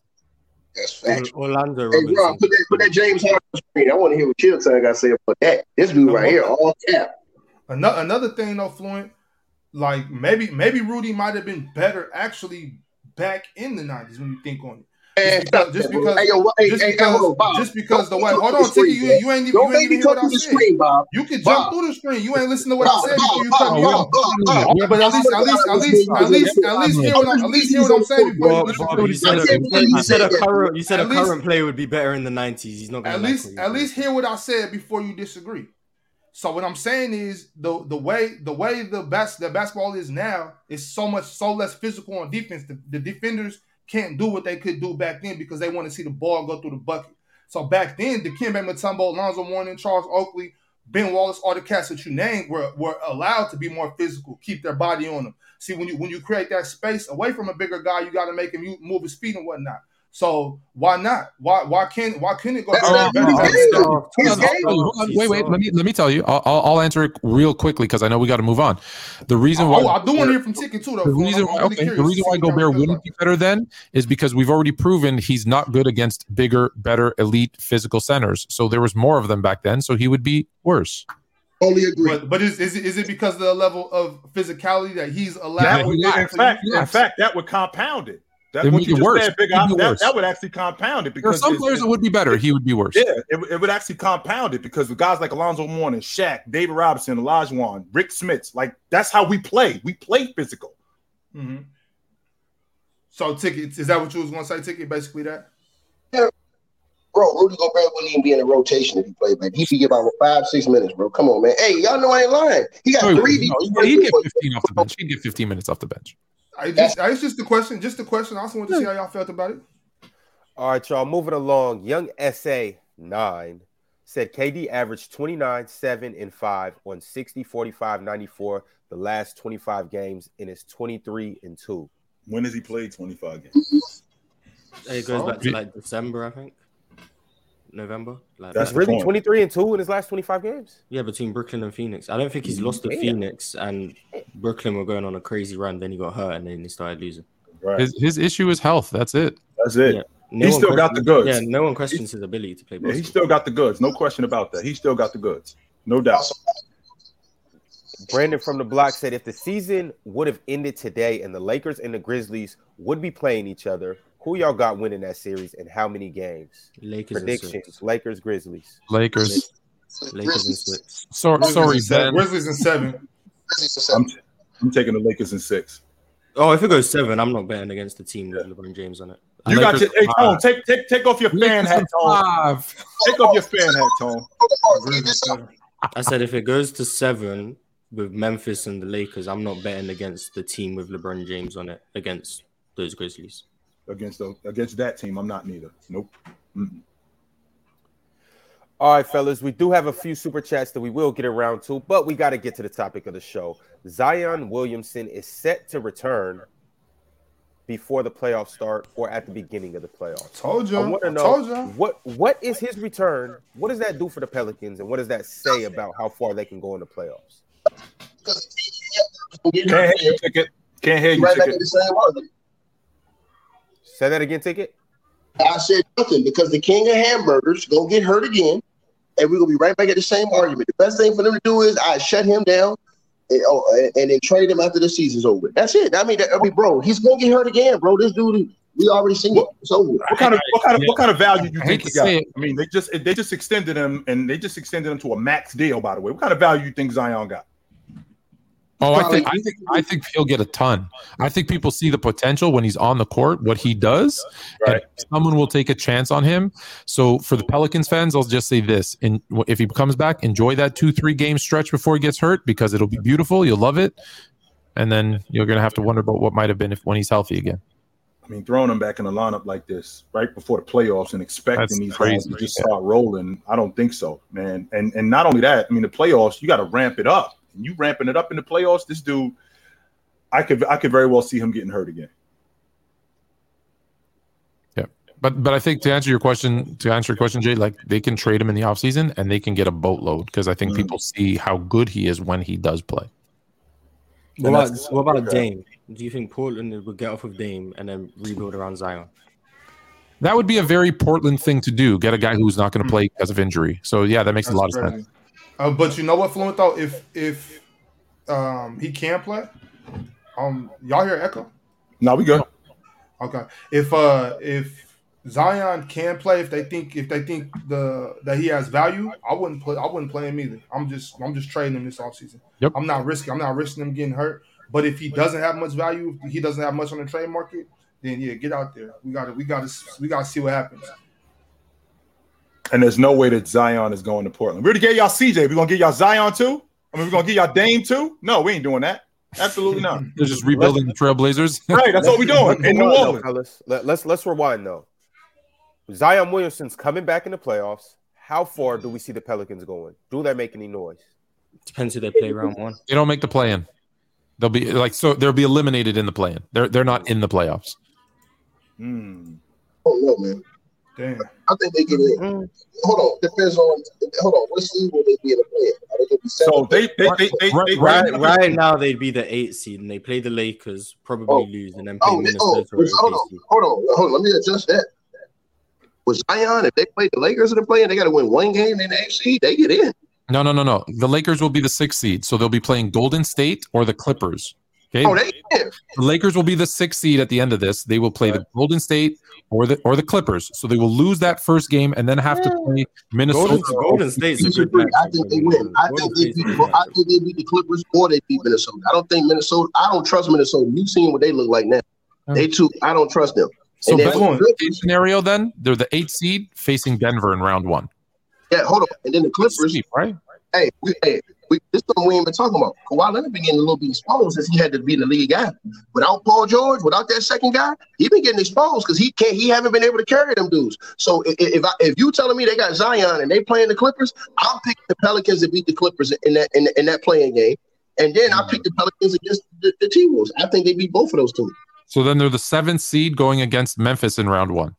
That's facts. Orlando Hey, Robinson. Rob, put that, put that James Harden on screen. I want to hear what Chill Town got to say about that. This dude right here, all cap. Another another thing though, Fluent, like maybe maybe Rudy might have been better actually back in the nineties when you think on it. Man, Just because- just that, bro. because- hey, yo, hey, Just hey, because, hold Bob. just because the Don't way. Hold on, Tiki, you, you ain't even Don't you ain't even hear what to I the said. screen, Bob. You can Bob. jump through the screen. You ain't listen to what Bob, I said before you cut me off. Bob, Bob. Yeah, but at least, at least, at least, at least, at least hear what I'm, at least hear what I'm saying before you Bob, disagree. Bob, you said, I a, can't believe you you said a current you said a current player would be better in the nineties. He's not gonna at least at least hear what I said before you disagree. So what I'm saying is the the way the way the best the basketball is now is so much so less physical on defense. The, the defenders can't do what they could do back then because they want to see the ball go through the bucket. So back then, the Dikembe Mutombo, Lonzo Mourning, Charles Oakley, Ben Wallace, all the cats that you named were were allowed to be more physical, keep their body on them. See, when you when you create that space away from a bigger guy, you got to make him move his feet and whatnot. So why not? Why why can't why couldn't it go? That's back- not back- Rudy's back- game. Soft. His Hold on, game. hold on, hold on. He's Wait, wait. Let me let me tell you. I'll I'll, I'll answer it real quickly because I know we got to move on. The reason oh, why Oh, I do want to hear from Ticket too, though. the reason I'm- why, I'm really okay, the reason why see what y'all Gobert wouldn't be better then is because we've already proven he's not good against bigger, better, elite physical centers. So there was more of them back then, so he would be worse. Only it. agree. But but is, is it is it because of the level of physicality that he's That allowed? would, Yeah, in fact, in fact, that would compound it. That It'd what you just worse. said, big op, be that, worse. that would actually compound it There are because some it's- players that would be better. He would be worse. Yeah, it, would- it would actually compound it because with guys like Alonzo Mourning, Shaq, David Robinson, Olajuwon, Rick Smits, like that's how we play. We play physical. Mhm. So ticket is that what you was going to say? Ticket basically that. Yeah. Bro, Rudy Gobert wouldn't even be in the rotation if he played back. He'd be about five, six minutes, bro. Come on, man. Hey, y'all know I ain't lying. He got No, he three wouldn't. deep. No, he'd get 15 off the bench. He'd get 15 minutes off the bench. I just, I, it's just a question, just a question. I also want to see hmm. how y'all felt about it. All right, y'all. Moving along. Young SA nine said KD averaged 29, 7, and 5 on 60, 45, 94 the last 25 games and is 23 and 2. When has he played 25 games? It goes back to like December, I think. November. Like That's That's really point. 23 and 2 in his last 25 games. yeah, between Brooklyn and Phoenix. I don't think he's lost to Damn. Phoenix and Brooklyn were going on a crazy run. Then he got hurt and then he started losing. Right. His his issue is health. That's it. That's it. Yeah. He still got the goods. Yeah, no one questions his ability to play Yeah, he still got the goods. No question about that. He still got the goods. No doubt. Brandon from the block said if the season would have ended today and the Lakers and the Grizzlies would be playing each other, who y'all got winning that series and how many games? Lakers and Predictions: six. Lakers, Grizzlies. Lakers. Lakers and six. So, sorry, and. Ben. Grizzlies and seven. I'm, I'm taking the Lakers in six. Oh, if it goes seven, I'm not betting against the team with LeBron James on it. You got Lakers your hey. Tone, take take take off your fan Lakers hat, Tone. five. Take off your fan hat, Tone. Grizzlies and seven. I said if it goes to seven with Memphis and the Lakers, I'm not betting against the team with LeBron James on it against those Grizzlies. Against the, against that team, I'm not neither. Nope. Mm-mm. All right, fellas, we do have a few super chats that we will get around to, but we got to get to the topic of the show. Zion Williamson is set to return before the playoffs start or at the beginning of the playoffs. Told you. I want to know told you. what what is his return? What does that do for the Pelicans, and what does that say about how far they can go in the playoffs? Can't hear you, ticket. Can't hear you, Right ticket. The same argument. Say that again, ticket. I said nothing because the king of hamburgers gonna get hurt again, and we're gonna be right back at the same argument. The best thing for them to do is I shut him down, and, oh, and- and then trade him after the season's over. That's it. I mean, that- I mean, bro, he's gonna get hurt again, bro. This dude, we already seen it. It's over. What kind of what kind of what kind of value you I think he got? it. I mean, they just they just extended him and they just extended him to a max deal. By the way, what kind of value do you think Zion got? Oh, I think I think I think he'll get a ton. I think people see the potential when he's on the court, what he does, Right. and someone will take a chance on him. So for the Pelicans fans, I'll just say this: and if he comes back, enjoy that two three game stretch before he gets hurt because it'll be beautiful. You'll love it, and then you're gonna have to wonder about what might have been if when he's healthy again. I mean, throwing him back in the lineup like this right before the playoffs and expecting That's these crazy guys to just start rolling, I don't think so, man. And and not only that, I mean, the playoffs you got to ramp it up. And you ramping it up in the playoffs, this dude, I could I could very well see him getting hurt again. Yeah. But but I think to answer your question, to answer your question, Jay, like they can trade him in the offseason and they can get a boatload because I think Mhm. people see how good he is when he does play. What about what about okay. Dame? Do you think Portland would get off of Dame and then rebuild around Zion? That would be a very Portland thing to do. Get a guy who's not going to play because of injury. So yeah, that makes a lot of That's sense. Crazy. Uh, but you know what, Fluent though, if if um he can play, um y'all hear echo? No, we good. Okay. If uh if Zion can play, if they think if they think the that he has value, I wouldn't play I wouldn't play him either. I'm just I'm just trading him this offseason. Yep. I'm not risking I'm not risking him getting hurt. But if he doesn't have much value, if he doesn't have much on the trade market, then yeah, get out there. We gotta we gotta we gotta see what happens. And there's no way that Zion is going to Portland. We already gave y'all CJ. We're gonna get y'all Zion too? I mean, we're gonna get y'all Dame too? No, we ain't doing that. Absolutely not. They're just rebuilding the Trailblazers. right, that's what we're doing in New Rewind, though, Orleans. fellas. Let, let's let's rewind though. Zion Williamson's coming back in the playoffs. How far do we see the Pelicans going? Do they make any noise? Depends who they play round one. they don't make the play in. They'll be like so they'll be eliminated in the play in. They're they're not in the playoffs. Hmm. I don't man. Damn. I think they get in. Mm. Hold on. Depends on. Hold on. What seed will they be in the play? Are they going to be seven? So they they they they, Right- they, Right, right now they'd be the eight seed and they play the Lakers, probably Oh. lose, and then play Oh, they- oh, Minnesota or hold on, hold on, hold on. Let me adjust that. With Zion, if they play the Lakers in the play and they got to win one game in the eighth seed, they get in. No, no, no, no. The Lakers will be the sixth seed, so they'll be playing Golden State or the Clippers. Okay, Oh, they the Lakers will be the sixth seed at the end of this. They will play the Golden State or the or the Clippers. So they will lose that first game and then have to play Minnesota. Golden, Golden State's a good agree. I think they win. I think they beat. I think they beat the Clippers or they beat Minnesota. I don't think Minnesota. I don't trust Minnesota. You've seen what they look like now. They too. I don't trust them. So And then best the case scenario, then they're the eighth seed facing Denver in round one. yeah, hold on. And then the Clippers. Sweet, right? Hey, we, hey, we, this is something we ain't been talking about. Kawhi Leonard been getting a little bit exposed since he had to be the lead guy. Without Paul George, without that second guy, he been getting exposed because he can't. He haven't been able to carry them dudes. So i- i- if I, if you telling me they got Zion and they playing the Clippers, I'm picking the Pelicans to beat the Clippers in that in, in that playing game, and then I pick the Pelicans against the, the T Wolves. I think they beat both of those teams. So then they're the seventh seed going against Memphis in round one.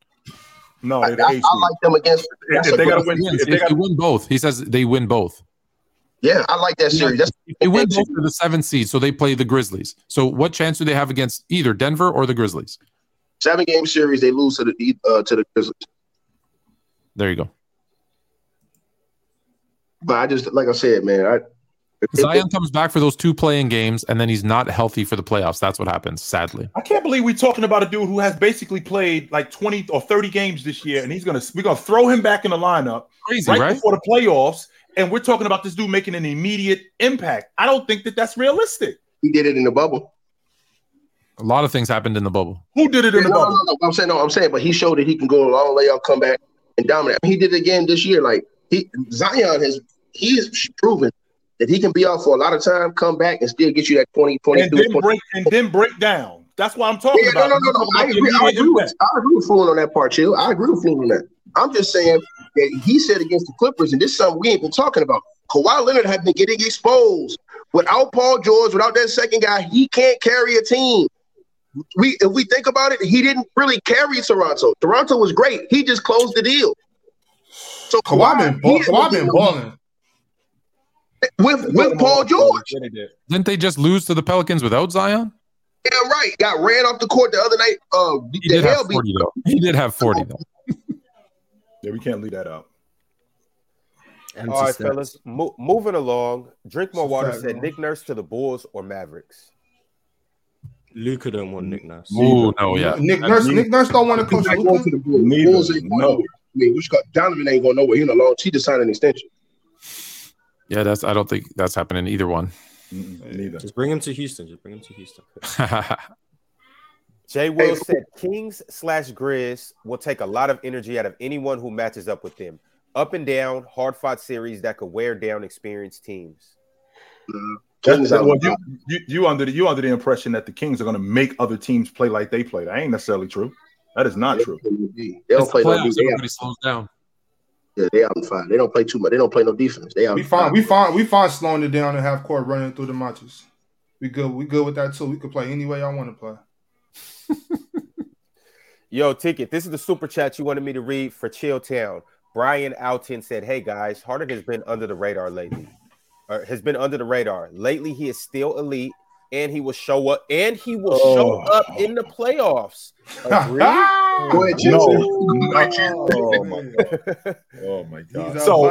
no, I, I, I like them against. If, if they gotta win, Yes, if they if they gotta, win both, he says they win both. Yeah, I like that series. That's they went both, they're the seventh seed, so they play the Grizzlies. So what chance do they have against either Denver or the Grizzlies? seven game series. They lose to the uh, to the Grizzlies. There you go. But I just like I said, man. I, if- if- Zion comes back for those two playing games, and then he's not healthy for the playoffs. That's what happens, sadly. I can't believe we're talking about a dude who has basically played like 20 or 30 games this year, and he's gonna we're gonna throw him back in the lineup Crazy, right, right? before the playoffs, and we're talking about this dude making an immediate impact. I don't think that that's realistic. he did it in the bubble. A lot of things happened in the bubble. Who did it in no, the no, bubble? no, no. I'm saying no. I'm saying, but he showed that he can go a long layout, come back, and dominate. He did it again this year. Like he Zion has he has proven that he can be out for a lot of time, come back, and still get you that 20, 22, And then 20. break and then break down. That's what I'm talking Yeah, about. no, no, no. I I'm agree. I agree, with, immediate I agree with Fool on that part, Chill. I agree with Fool on that. I'm just saying that he said against the Clippers, and this is something we ain't been talking about. Kawhi Leonard has been getting exposed. Without Paul George, without that second guy, he can't carry a team. We, if we think about it, he didn't really carry Toronto. Toronto was great. He just closed the deal. So Kawhi been, ball, Kawhi been balling. with with Paul George. Did. Didn't they just lose to the Pelicans without Zion? Yeah, right. Got ran off the court the other night. Uh, He the did hell have beat 40 though. He did have 40 though. Yeah, we can't leave that out. Empty All right, stats. fellas, mo- moving along. Drink more water. Said. Nick Nurse to the Bulls or Mavericks. Luka don't want Nick Nurse. Ooh, no, yeah. Nick Nurse, Nick Nurse don't want to He's coach not going Luka. to the Bulls. Neither. Bulls ain't going No. nowhere. I mean, which got, Donovan ain't going nowhere. He in a long. He just signed an extension. Yeah, that's I don't think that's happening either one. Mm-mm, neither. Just bring him to Houston. Just bring him to Houston. Jay Will Hey, said Kings slash Grizz will take a lot of energy out of anyone who matches up with them. Up and down, hard fought series that could wear down experienced teams. Kings That's- out. well, you, you you under the you under the impression that the Kings are going to make other teams play like they play. That ain't necessarily true. That is not true. They don't It's play the playoffs, defense. They out, everybody slows down. yeah, they out in five. They don't play too much. They don't play no defense. They out. We in fine. We fine. We fine slowing it down and half court running through the matches. We good. We good with that too. We could play any way I want to play. Yo, Ticket, this is the super chat you wanted me to read for Chill Town. Brian Alton said, Hey guys, Harden has been under the radar lately. Or has been under the radar. Lately, he is still elite and he will show up and he will show Oh. up in the playoffs. Agree? Go ahead, No. Jason. Oh my, oh my god. So.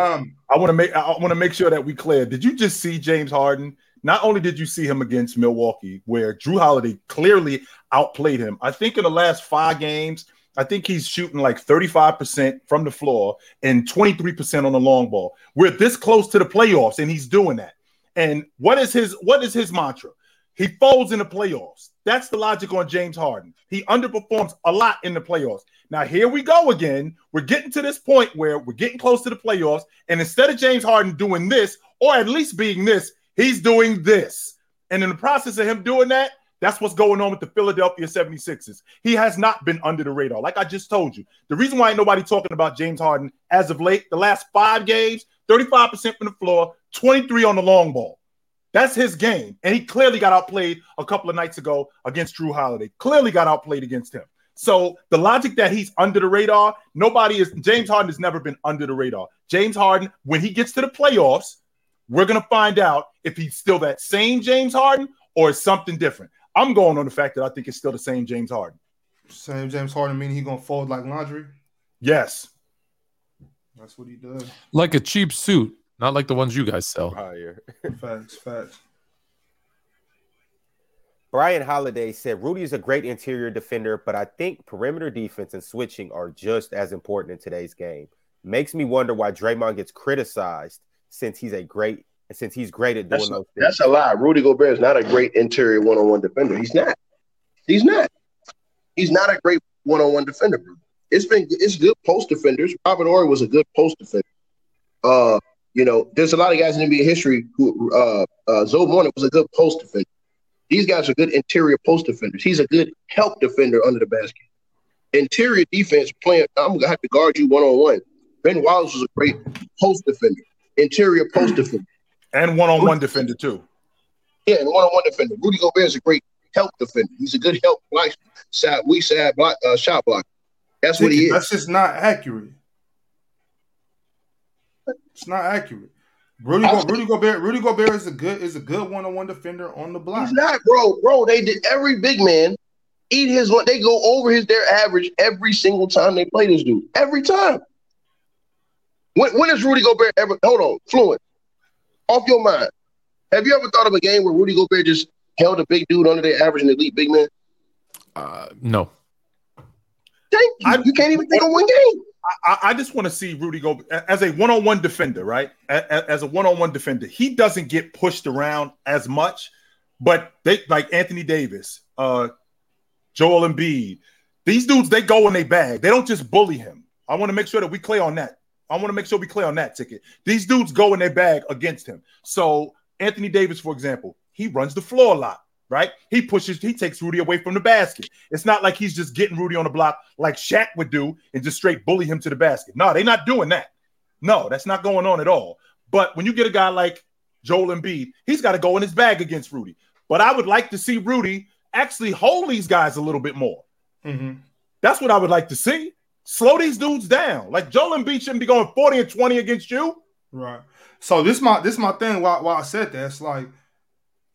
I want to make I want to make sure that we clear. Did you just see James Harden? Not only did you see him against Milwaukee, where Jrue Holiday clearly outplayed him. I think in the last five games, I think he's shooting like 35% from the floor and 23% on the long ball. We're this close to the playoffs, and he's doing that. And what is his what is his mantra? He folds in the playoffs. That's the logic on James Harden. He underperforms a lot in the playoffs. Now here we go again. We're getting to this point where we're getting close to the playoffs, and instead of James Harden doing this, or at least being this, he's doing this. And in the process of him doing that, that's what's going on with the Philadelphia 76ers. He has not been under the radar. Like I just told you, the reason why ain't nobody talking about James Harden as of late, the last five games, 35% from the floor, 23 on the long ball. That's his game. And he clearly got outplayed a couple of nights ago against Jrue Holiday. Clearly got outplayed against him. So the logic that he's under the radar, nobody is James Harden has never been under the radar. James Harden, when he gets to the playoffs, we're gonna find out if he's still that same James Harden or is something different. I'm going on the fact that I think it's still the same James Harden. Same James Harden meaning he gonna fold like laundry. Yes. That's what he does. Like a cheap suit, not like the ones you guys sell. Fire. Facts. Facts. Brian Holiday said Rudy is a great interior defender, but I think perimeter defense and switching are just as important in today's game. Makes me wonder why Draymond gets criticized since he's a great since he's great at doing That's, those things. that's a lie. Rudy Gobert is not a great interior one-on-one defender. He's not. He's not. He's not a great one-on-one defender. Bro. It's been it's good post defenders. Robert Horry was a good post defender. Uh, you know, there's a lot of guys in NBA history who uh uh Zo Mourning was a good post defender. These guys are good interior post defenders. He's a good help defender under the basket. Interior defense playing, I'm gonna have to guard you one on one. Ben Wallace was a great post defender, interior post defender. And one-on-one defender too. Yeah, and one-on-one defender. Rudy Gobert is a great help defender. He's a good help block, side, weak side block, uh, shot block. That's what he is. That's just not accurate. It's not accurate. Rudy, Go, Rudy Gobert, Rudy Gobert is a good is a good one on one defender on the block. He's not, bro. Bro, they did every big man eat his one. They go over his their average every single time they play this dude. Every time. When when has Rudy Gobert ever hold on, fluent? Off your mind. Have you ever thought of a game where Rudy Gobert just held a big dude under their average and elite big man? Uh, no. Thank you. I- you can't even think of one game. I, I just want to see Rudy go as a one-on-one defender, right? A- a- As a one-on-one defender, he doesn't get pushed around as much, but they like Anthony Davis, uh, Joel Embiid. These dudes, they go in they bag. They don't just bully him. I want to make sure that we clear on that. I want to make sure we clear on that ticket. These dudes go in their bag against him. So Anthony Davis, for example, he runs the floor a lot, right? He pushes, he takes Rudy away from the basket. It's not like he's just getting Rudy on the block like Shaq would do and just straight bully him to the basket. No, they're not doing that. No, that's not going on at all. But when you get a guy like Joel Embiid, he's got to go in his bag against Rudy. But I would like to see Rudy actually hold these guys a little bit more. Mhm. That's what I would like to see. Slow these dudes down. Like Joel Embiid shouldn't be going 40 and 20 against you. Right. So this my this my thing. Why why I said that? It's like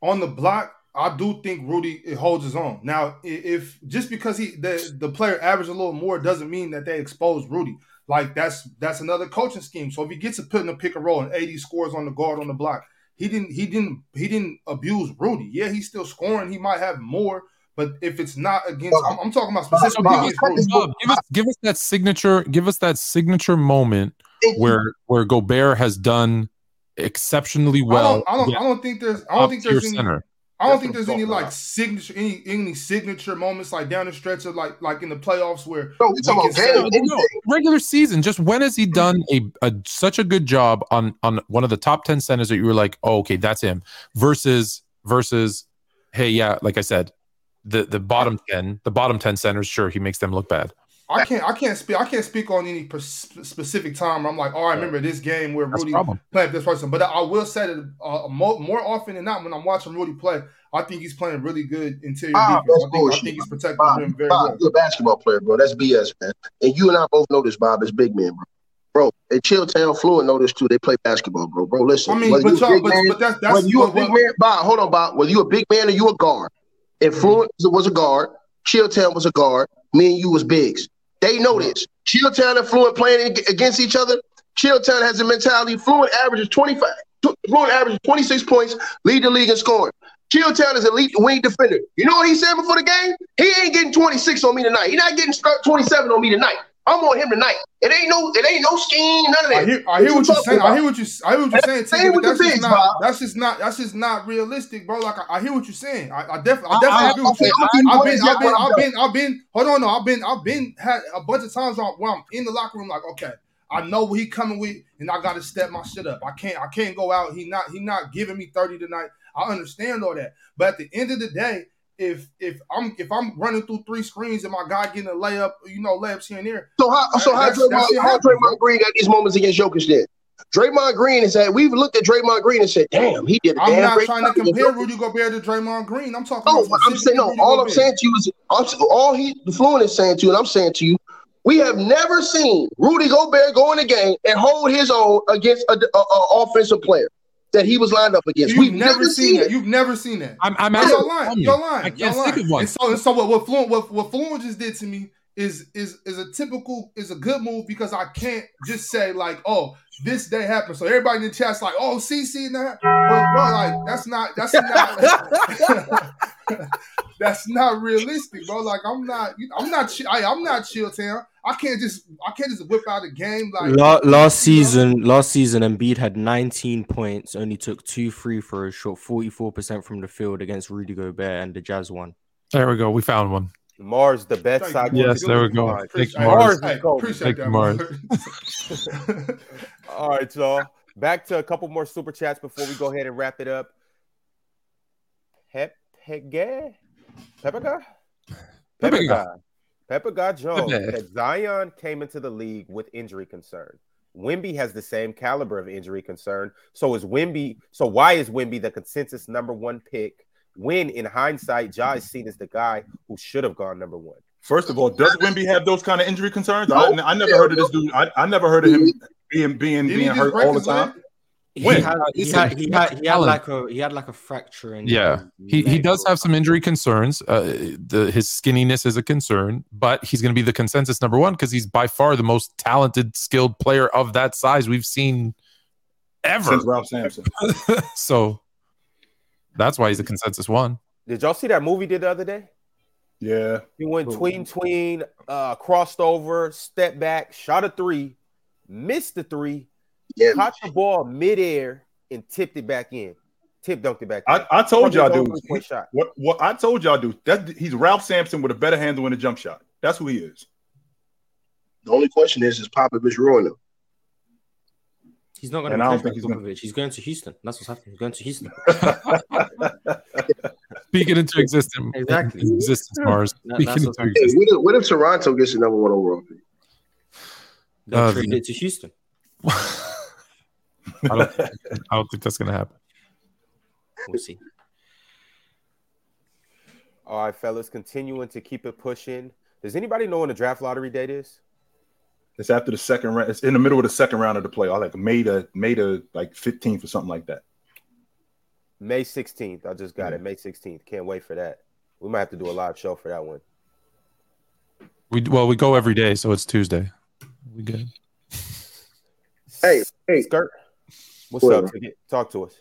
on the block. I do think Rudy it holds his own. Now, if just because he the the player averaged a little more doesn't mean that they expose Rudy. Like that's that's another coaching scheme. So if he gets to put in a pick and roll and 80 scores on the guard on the block, he didn't he didn't he didn't abuse Rudy. Yeah, he's still scoring. He might have more, but if it's not against, I'm, I'm talking about specific. specifically give us. Bob, give us give us that signature give us that signature moment where where Gobert has done exceptionally I well. don't, I don't, I don't think there's, I don't think top-tier there's any, center. I don't That's think there's any talking like about. signature, any any signature moments like down the stretch of like like in the playoffs where Bro, we talking about game. say- anything. No, regular season. Just when has he done a, a such a good job on on one of the top ten centers that you were like, oh, okay, that's him. Versus versus, hey, yeah, like I said, the the bottom ten, the bottom ten centers, sure, he makes them look bad. I can't I can't speak I can't speak on any pers- specific time. I'm like, oh, I remember this game where That's the Rudy problem. played this person. But I will say that uh, more, more often than not, when I'm watching Rudy play, I think he's playing really good interior Ah, defense. that's I think, I think he's protecting Bob, him very Bob, well. you're a basketball player, bro. That's BS, man. And you and I both know this, Bob, as big men, bro. Bro, at Chilltown, Fluent know this too. They play basketball, bro. Bro, listen. I mean, whether but you a y'all, big but, man, but that's that's whether you a big but- man, Bob, hold on, Bob. Whether you a big man or you a guard. Fluent was a guard, Chilltown was a guard, me and you was bigs. They know this. Chilltown and Fluent playing against each other. Chilltown has a mentality. Fluent averages 25. Fluent averages 26 points, lead the league in scoring. Chilltown is elite wing defender. You know what he said before the game? He ain't getting 26 on me tonight. He not getting 27 on me tonight. I'm on him tonight. It ain't no, it ain't no scheme, none of that. I hear, I hear what you're talking saying. I hear what you, I hear what you're saying. Same with that's the just bigs, not, that's just not, that's just not realistic, bro. Like I, I hear what you're saying. I, I, def, I I- definitely I- agree with okay, you. I'm gonna I've been, I've been, I've example. been, I've been. Hold on, no, I've been, I've been had a bunch of times I'm- where I'm in the locker room, like, okay, I know what he coming with, and I got to step my shit up. I can't, I can't go out. He not, he not giving me thirty tonight. I understand all that, but at the end of the day, if if I'm if I'm running through three screens and my guy getting a layup, you know, layups here and there, So how so how That's- that Draymond, shit how. Draymond Green got these moments against Jokic then? Draymond Green is that we've looked at Draymond Green and said, "Damn, he did a I'm not trying to compare Rudy Gobert to Draymond Green. I'm talking No, about I'm saying no. All I'm Rudy saying to you is, I'm, all he the fluent is saying to you, and I'm saying to you, we have never seen Rudy Gobert go in a game and hold his own against a offensive player that he was lined up against. You've We've never seen that. You've never seen that. I'm, I'm No, asking. you're lying. tell. You're lying. I can't you're think lying. of one. And so, and so what, what Fluent what, what Fluent just did to me is is is a typical is a good move because I can't just say like, oh, this day happened. So everybody in the chat's like, oh, CC and that. But bro, like that's not that's not that's not realistic, bro. Like I'm not I'm not chi- I, I'm not chill town. I can't just I can't just whip out a game like La- last you know? season, last season, Embiid had 19 points, only took two free throws, shot 44% from the field against Rudy Gobert and the Jazz one. There we go. We found one. Marz, the best Thank side. you. Yes, there we go. Appreciate- Thank you, hey, Marz. hey, Kobe. appreciate Thank you, that, Marz. Marz. All right, y'all. Back to a couple more super chats before we go ahead and wrap it up. Pepega? Pepega? Pepega. Pepega Jones Pepe. said Zion came into the league with injury concern. Wemby has the same caliber of injury concern. So is Wemby. So why is Wemby the consensus number one pick? When in hindsight, Ja is seen as the guy who should have gone number one. First of all, does Wemby have those kind of injury concerns? No. I, I never heard of this dude. I, I never heard of him being being Didn't he being hurt all the his leg? time. He When? had, he Listen, had, he had, he had like a he had like a fracture in Yeah, he, he does have some injury concerns. Uh, the his skinniness is a concern, but he's going to be the consensus number one because he's by far the most talented, skilled player of that size we've seen ever. Since Ralph Sampson. so that's why he's a consensus one. Did y'all see that movie did the other day? Yeah. He went Who? tween tween, uh, crossed over, step back, shot a three, missed the three, Yeah. caught the ball midair, and tipped it back in. Tip dunked it back in. I, I told y'all, From his own dude. three-point shot. What what I told y'all, dude. That he's Ralph Sampson with a better handle in a jump shot. That's who he is. The only question is, is Popovich ruining him? He's not going And to I don't think he's gonna- Popovich. He's going to Houston. That's what's happening. He's going to Houston. Speak it into existence. Exactly. existence, Marz. That- Speak that's it what's into Hey, existence. what if, what if Toronto gets the number one overall pick? They'll Uh, trade it to Houston. I don't, I don't think that's going to happen. We'll see. All right, fellas, continuing to keep it pushing. Does anybody know when the draft lottery date is? It's after the second round. It's in the middle of the second round of the playoff, like May to May to like 15th or something like that. May 16th. I just got it. May 16th. Can't wait for that. We might have to do a live show for that one. We well, we go every day, so it's Tuesday. We good. Hey, hey. Skirt. What's up? Talk to us.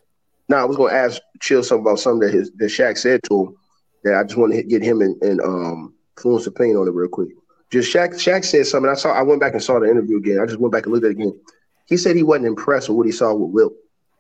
Now I was going to ask Chill something about something that his that Shaq said to him. That I just want to get him and, and um Fluence opinion on it real quick. Just Shaq Shaq said something. I saw. I went back and saw the interview again. I just went back and looked at it again. He said he wasn't impressed with what he saw with Wilt.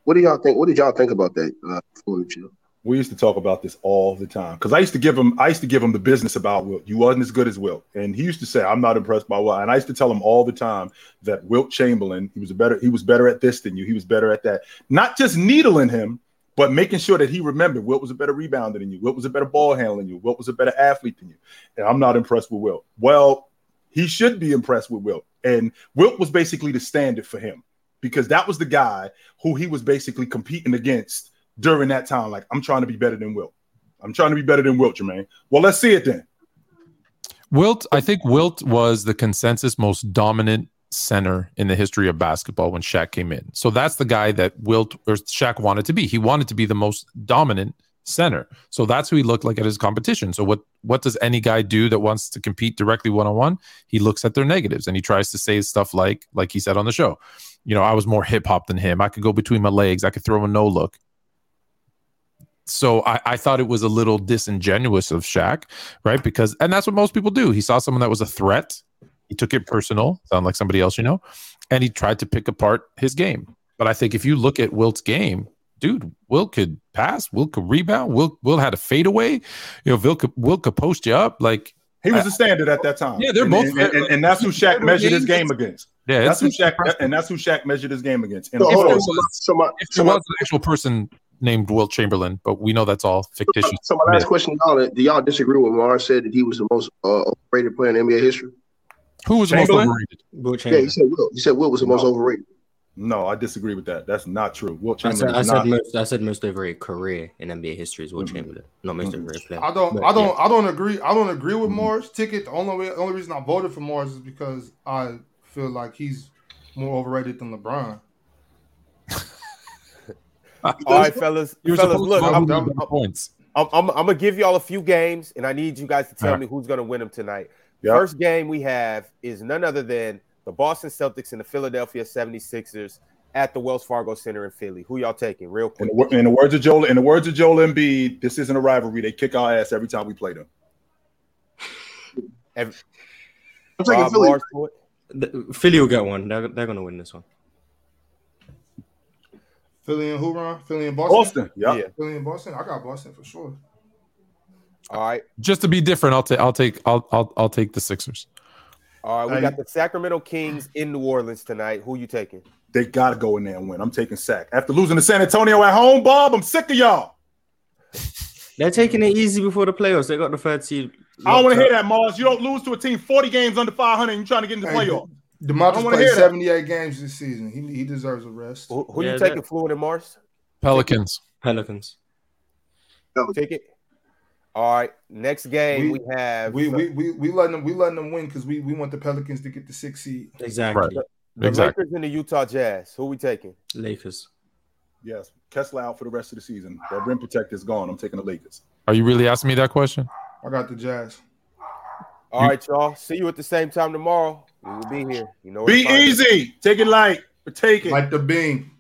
What do y'all think? What did y'all think about that? Uh, chill? We used to talk about this all the time because I used to give him, I used to give him the business about Wilt. You wasn't as good as Wilt, and he used to say, "I'm not impressed by Wilt." And I used to tell him all the time that Wilt Chamberlain, he was better, he was better at this than you. He was better at that. Not just needling him, but making sure that he remembered Wilt was a better rebounder than you. Wilt was a better ball handler than you. Wilt was a better athlete than you. And I'm not impressed with Wilt. Well, he should be impressed with Wilt. And Wilt was basically the standard for him because that was the guy who he was basically competing against during that time. Like, I'm trying to be better than Wilt. I'm trying to be better than Wilt, Jermaine. Well, let's see it then. Wilt, I think Wilt was the consensus most dominant center in the history of basketball when Shaq came in. So that's the guy that Wilt or Shaq wanted to be. He wanted to be the most dominant center. So that's who he looked like at his competition. So what what does any guy do that wants to compete directly one on one? He looks at their negatives and he tries to say stuff like like he said on the show. You know, I was more hip hop than him. I could go between my legs. I could throw a no look. So I, I thought it was a little disingenuous of Shaq, right? Because and that's what most people do. He saw someone that was a threat. He took it personal, sound like somebody else you know, and he tried to pick apart his game. But I think if you look at Wilt's game, dude, Will could pass, Will could rebound, Will Will had a fadeaway. You know, Will could Will could post you up. Like He was a standard at that time. Yeah, they're and, both- and, and, and that's who Shaq measured his game against. yeah, That's who Shaq and that's who Shaq measured his game against. And So, of hold on. course, So my, so my, if so there my, was an actual person named Will Chamberlain, but we know that's all fictitious. so my last question, y'all, do y'all disagree with Marz said that he was the most uh, overrated player in NBA history? Who was the most Chamberlain? overrated? Wilt Yeah, he Chamberlain. said Will. He said Will was the most overrated. no, I disagree with that. That's not true. Wilt I said, Chamberlain I said not. most. I said most overrated career in NBA history is Wilt Mhm. Chamberlain, not most Mhm. overrated player. I don't, But, I don't, I don't agree. I don't agree with Mhm. Morris. Ticket. The only way, only reason I voted for Morris is because I feel like he's more overrated than LeBron. All right, fellas. You were fellas, look, I'm, I'm, with the points. I'm, I'm, I'm gonna give y'all a few games, and I need you guys to tell All me who's gonna win them tonight. Yep. First game we have is none other than the Boston Celtics and the Philadelphia 76ers at the Wells Fargo Center in Philly. Who y'all taking, real In quick? the, in the words of Joel, in the words of Joel Embiid, this isn't a rivalry. They kick our ass every time we play them. Ev- I'm taking Philly. Morris for it? The- Philly will get one. They're, they're gonna win this one. Philly and who, Ron? Philly and Boston. Boston, yeah. Yeah. Philly and Boston. I got Boston for sure. All right. Just to be different, I'll take I'll take I'll I'll I'll take the Sixers. All right. We got the Sacramento Kings in New Orleans tonight. Who you taking? They gotta go in there and win. I'm taking Sac after losing to San Antonio at home. Bob, I'm sick of y'all. They're taking it easy before the playoffs. They got the third seed. I don't want to hear that, Marz. You don't lose to a team 40 games under 500 and you're trying to get in the Hey, playoff. I Domantas played 78 games this season. He, he deserves a rest. Who, who Yeah, you taking, that- Fluid and Morris? Pelicans. Pelicans. Ticket. All right. Next game we, We- have We we we we letting them we letting them win because we we want the Pelicans to get the six seed. Exactly. the exactly. Lakers and the Utah Jazz. Who we taking? Lakers. Yes, Kessler out for the rest of the season. That rim protector is gone. I'm taking the Lakers. Are you really asking me that question? I got the Jazz. All right, y'all. See you at the same time tomorrow. We will be here. You know. Be easy. Take it light, take it. Like the bean.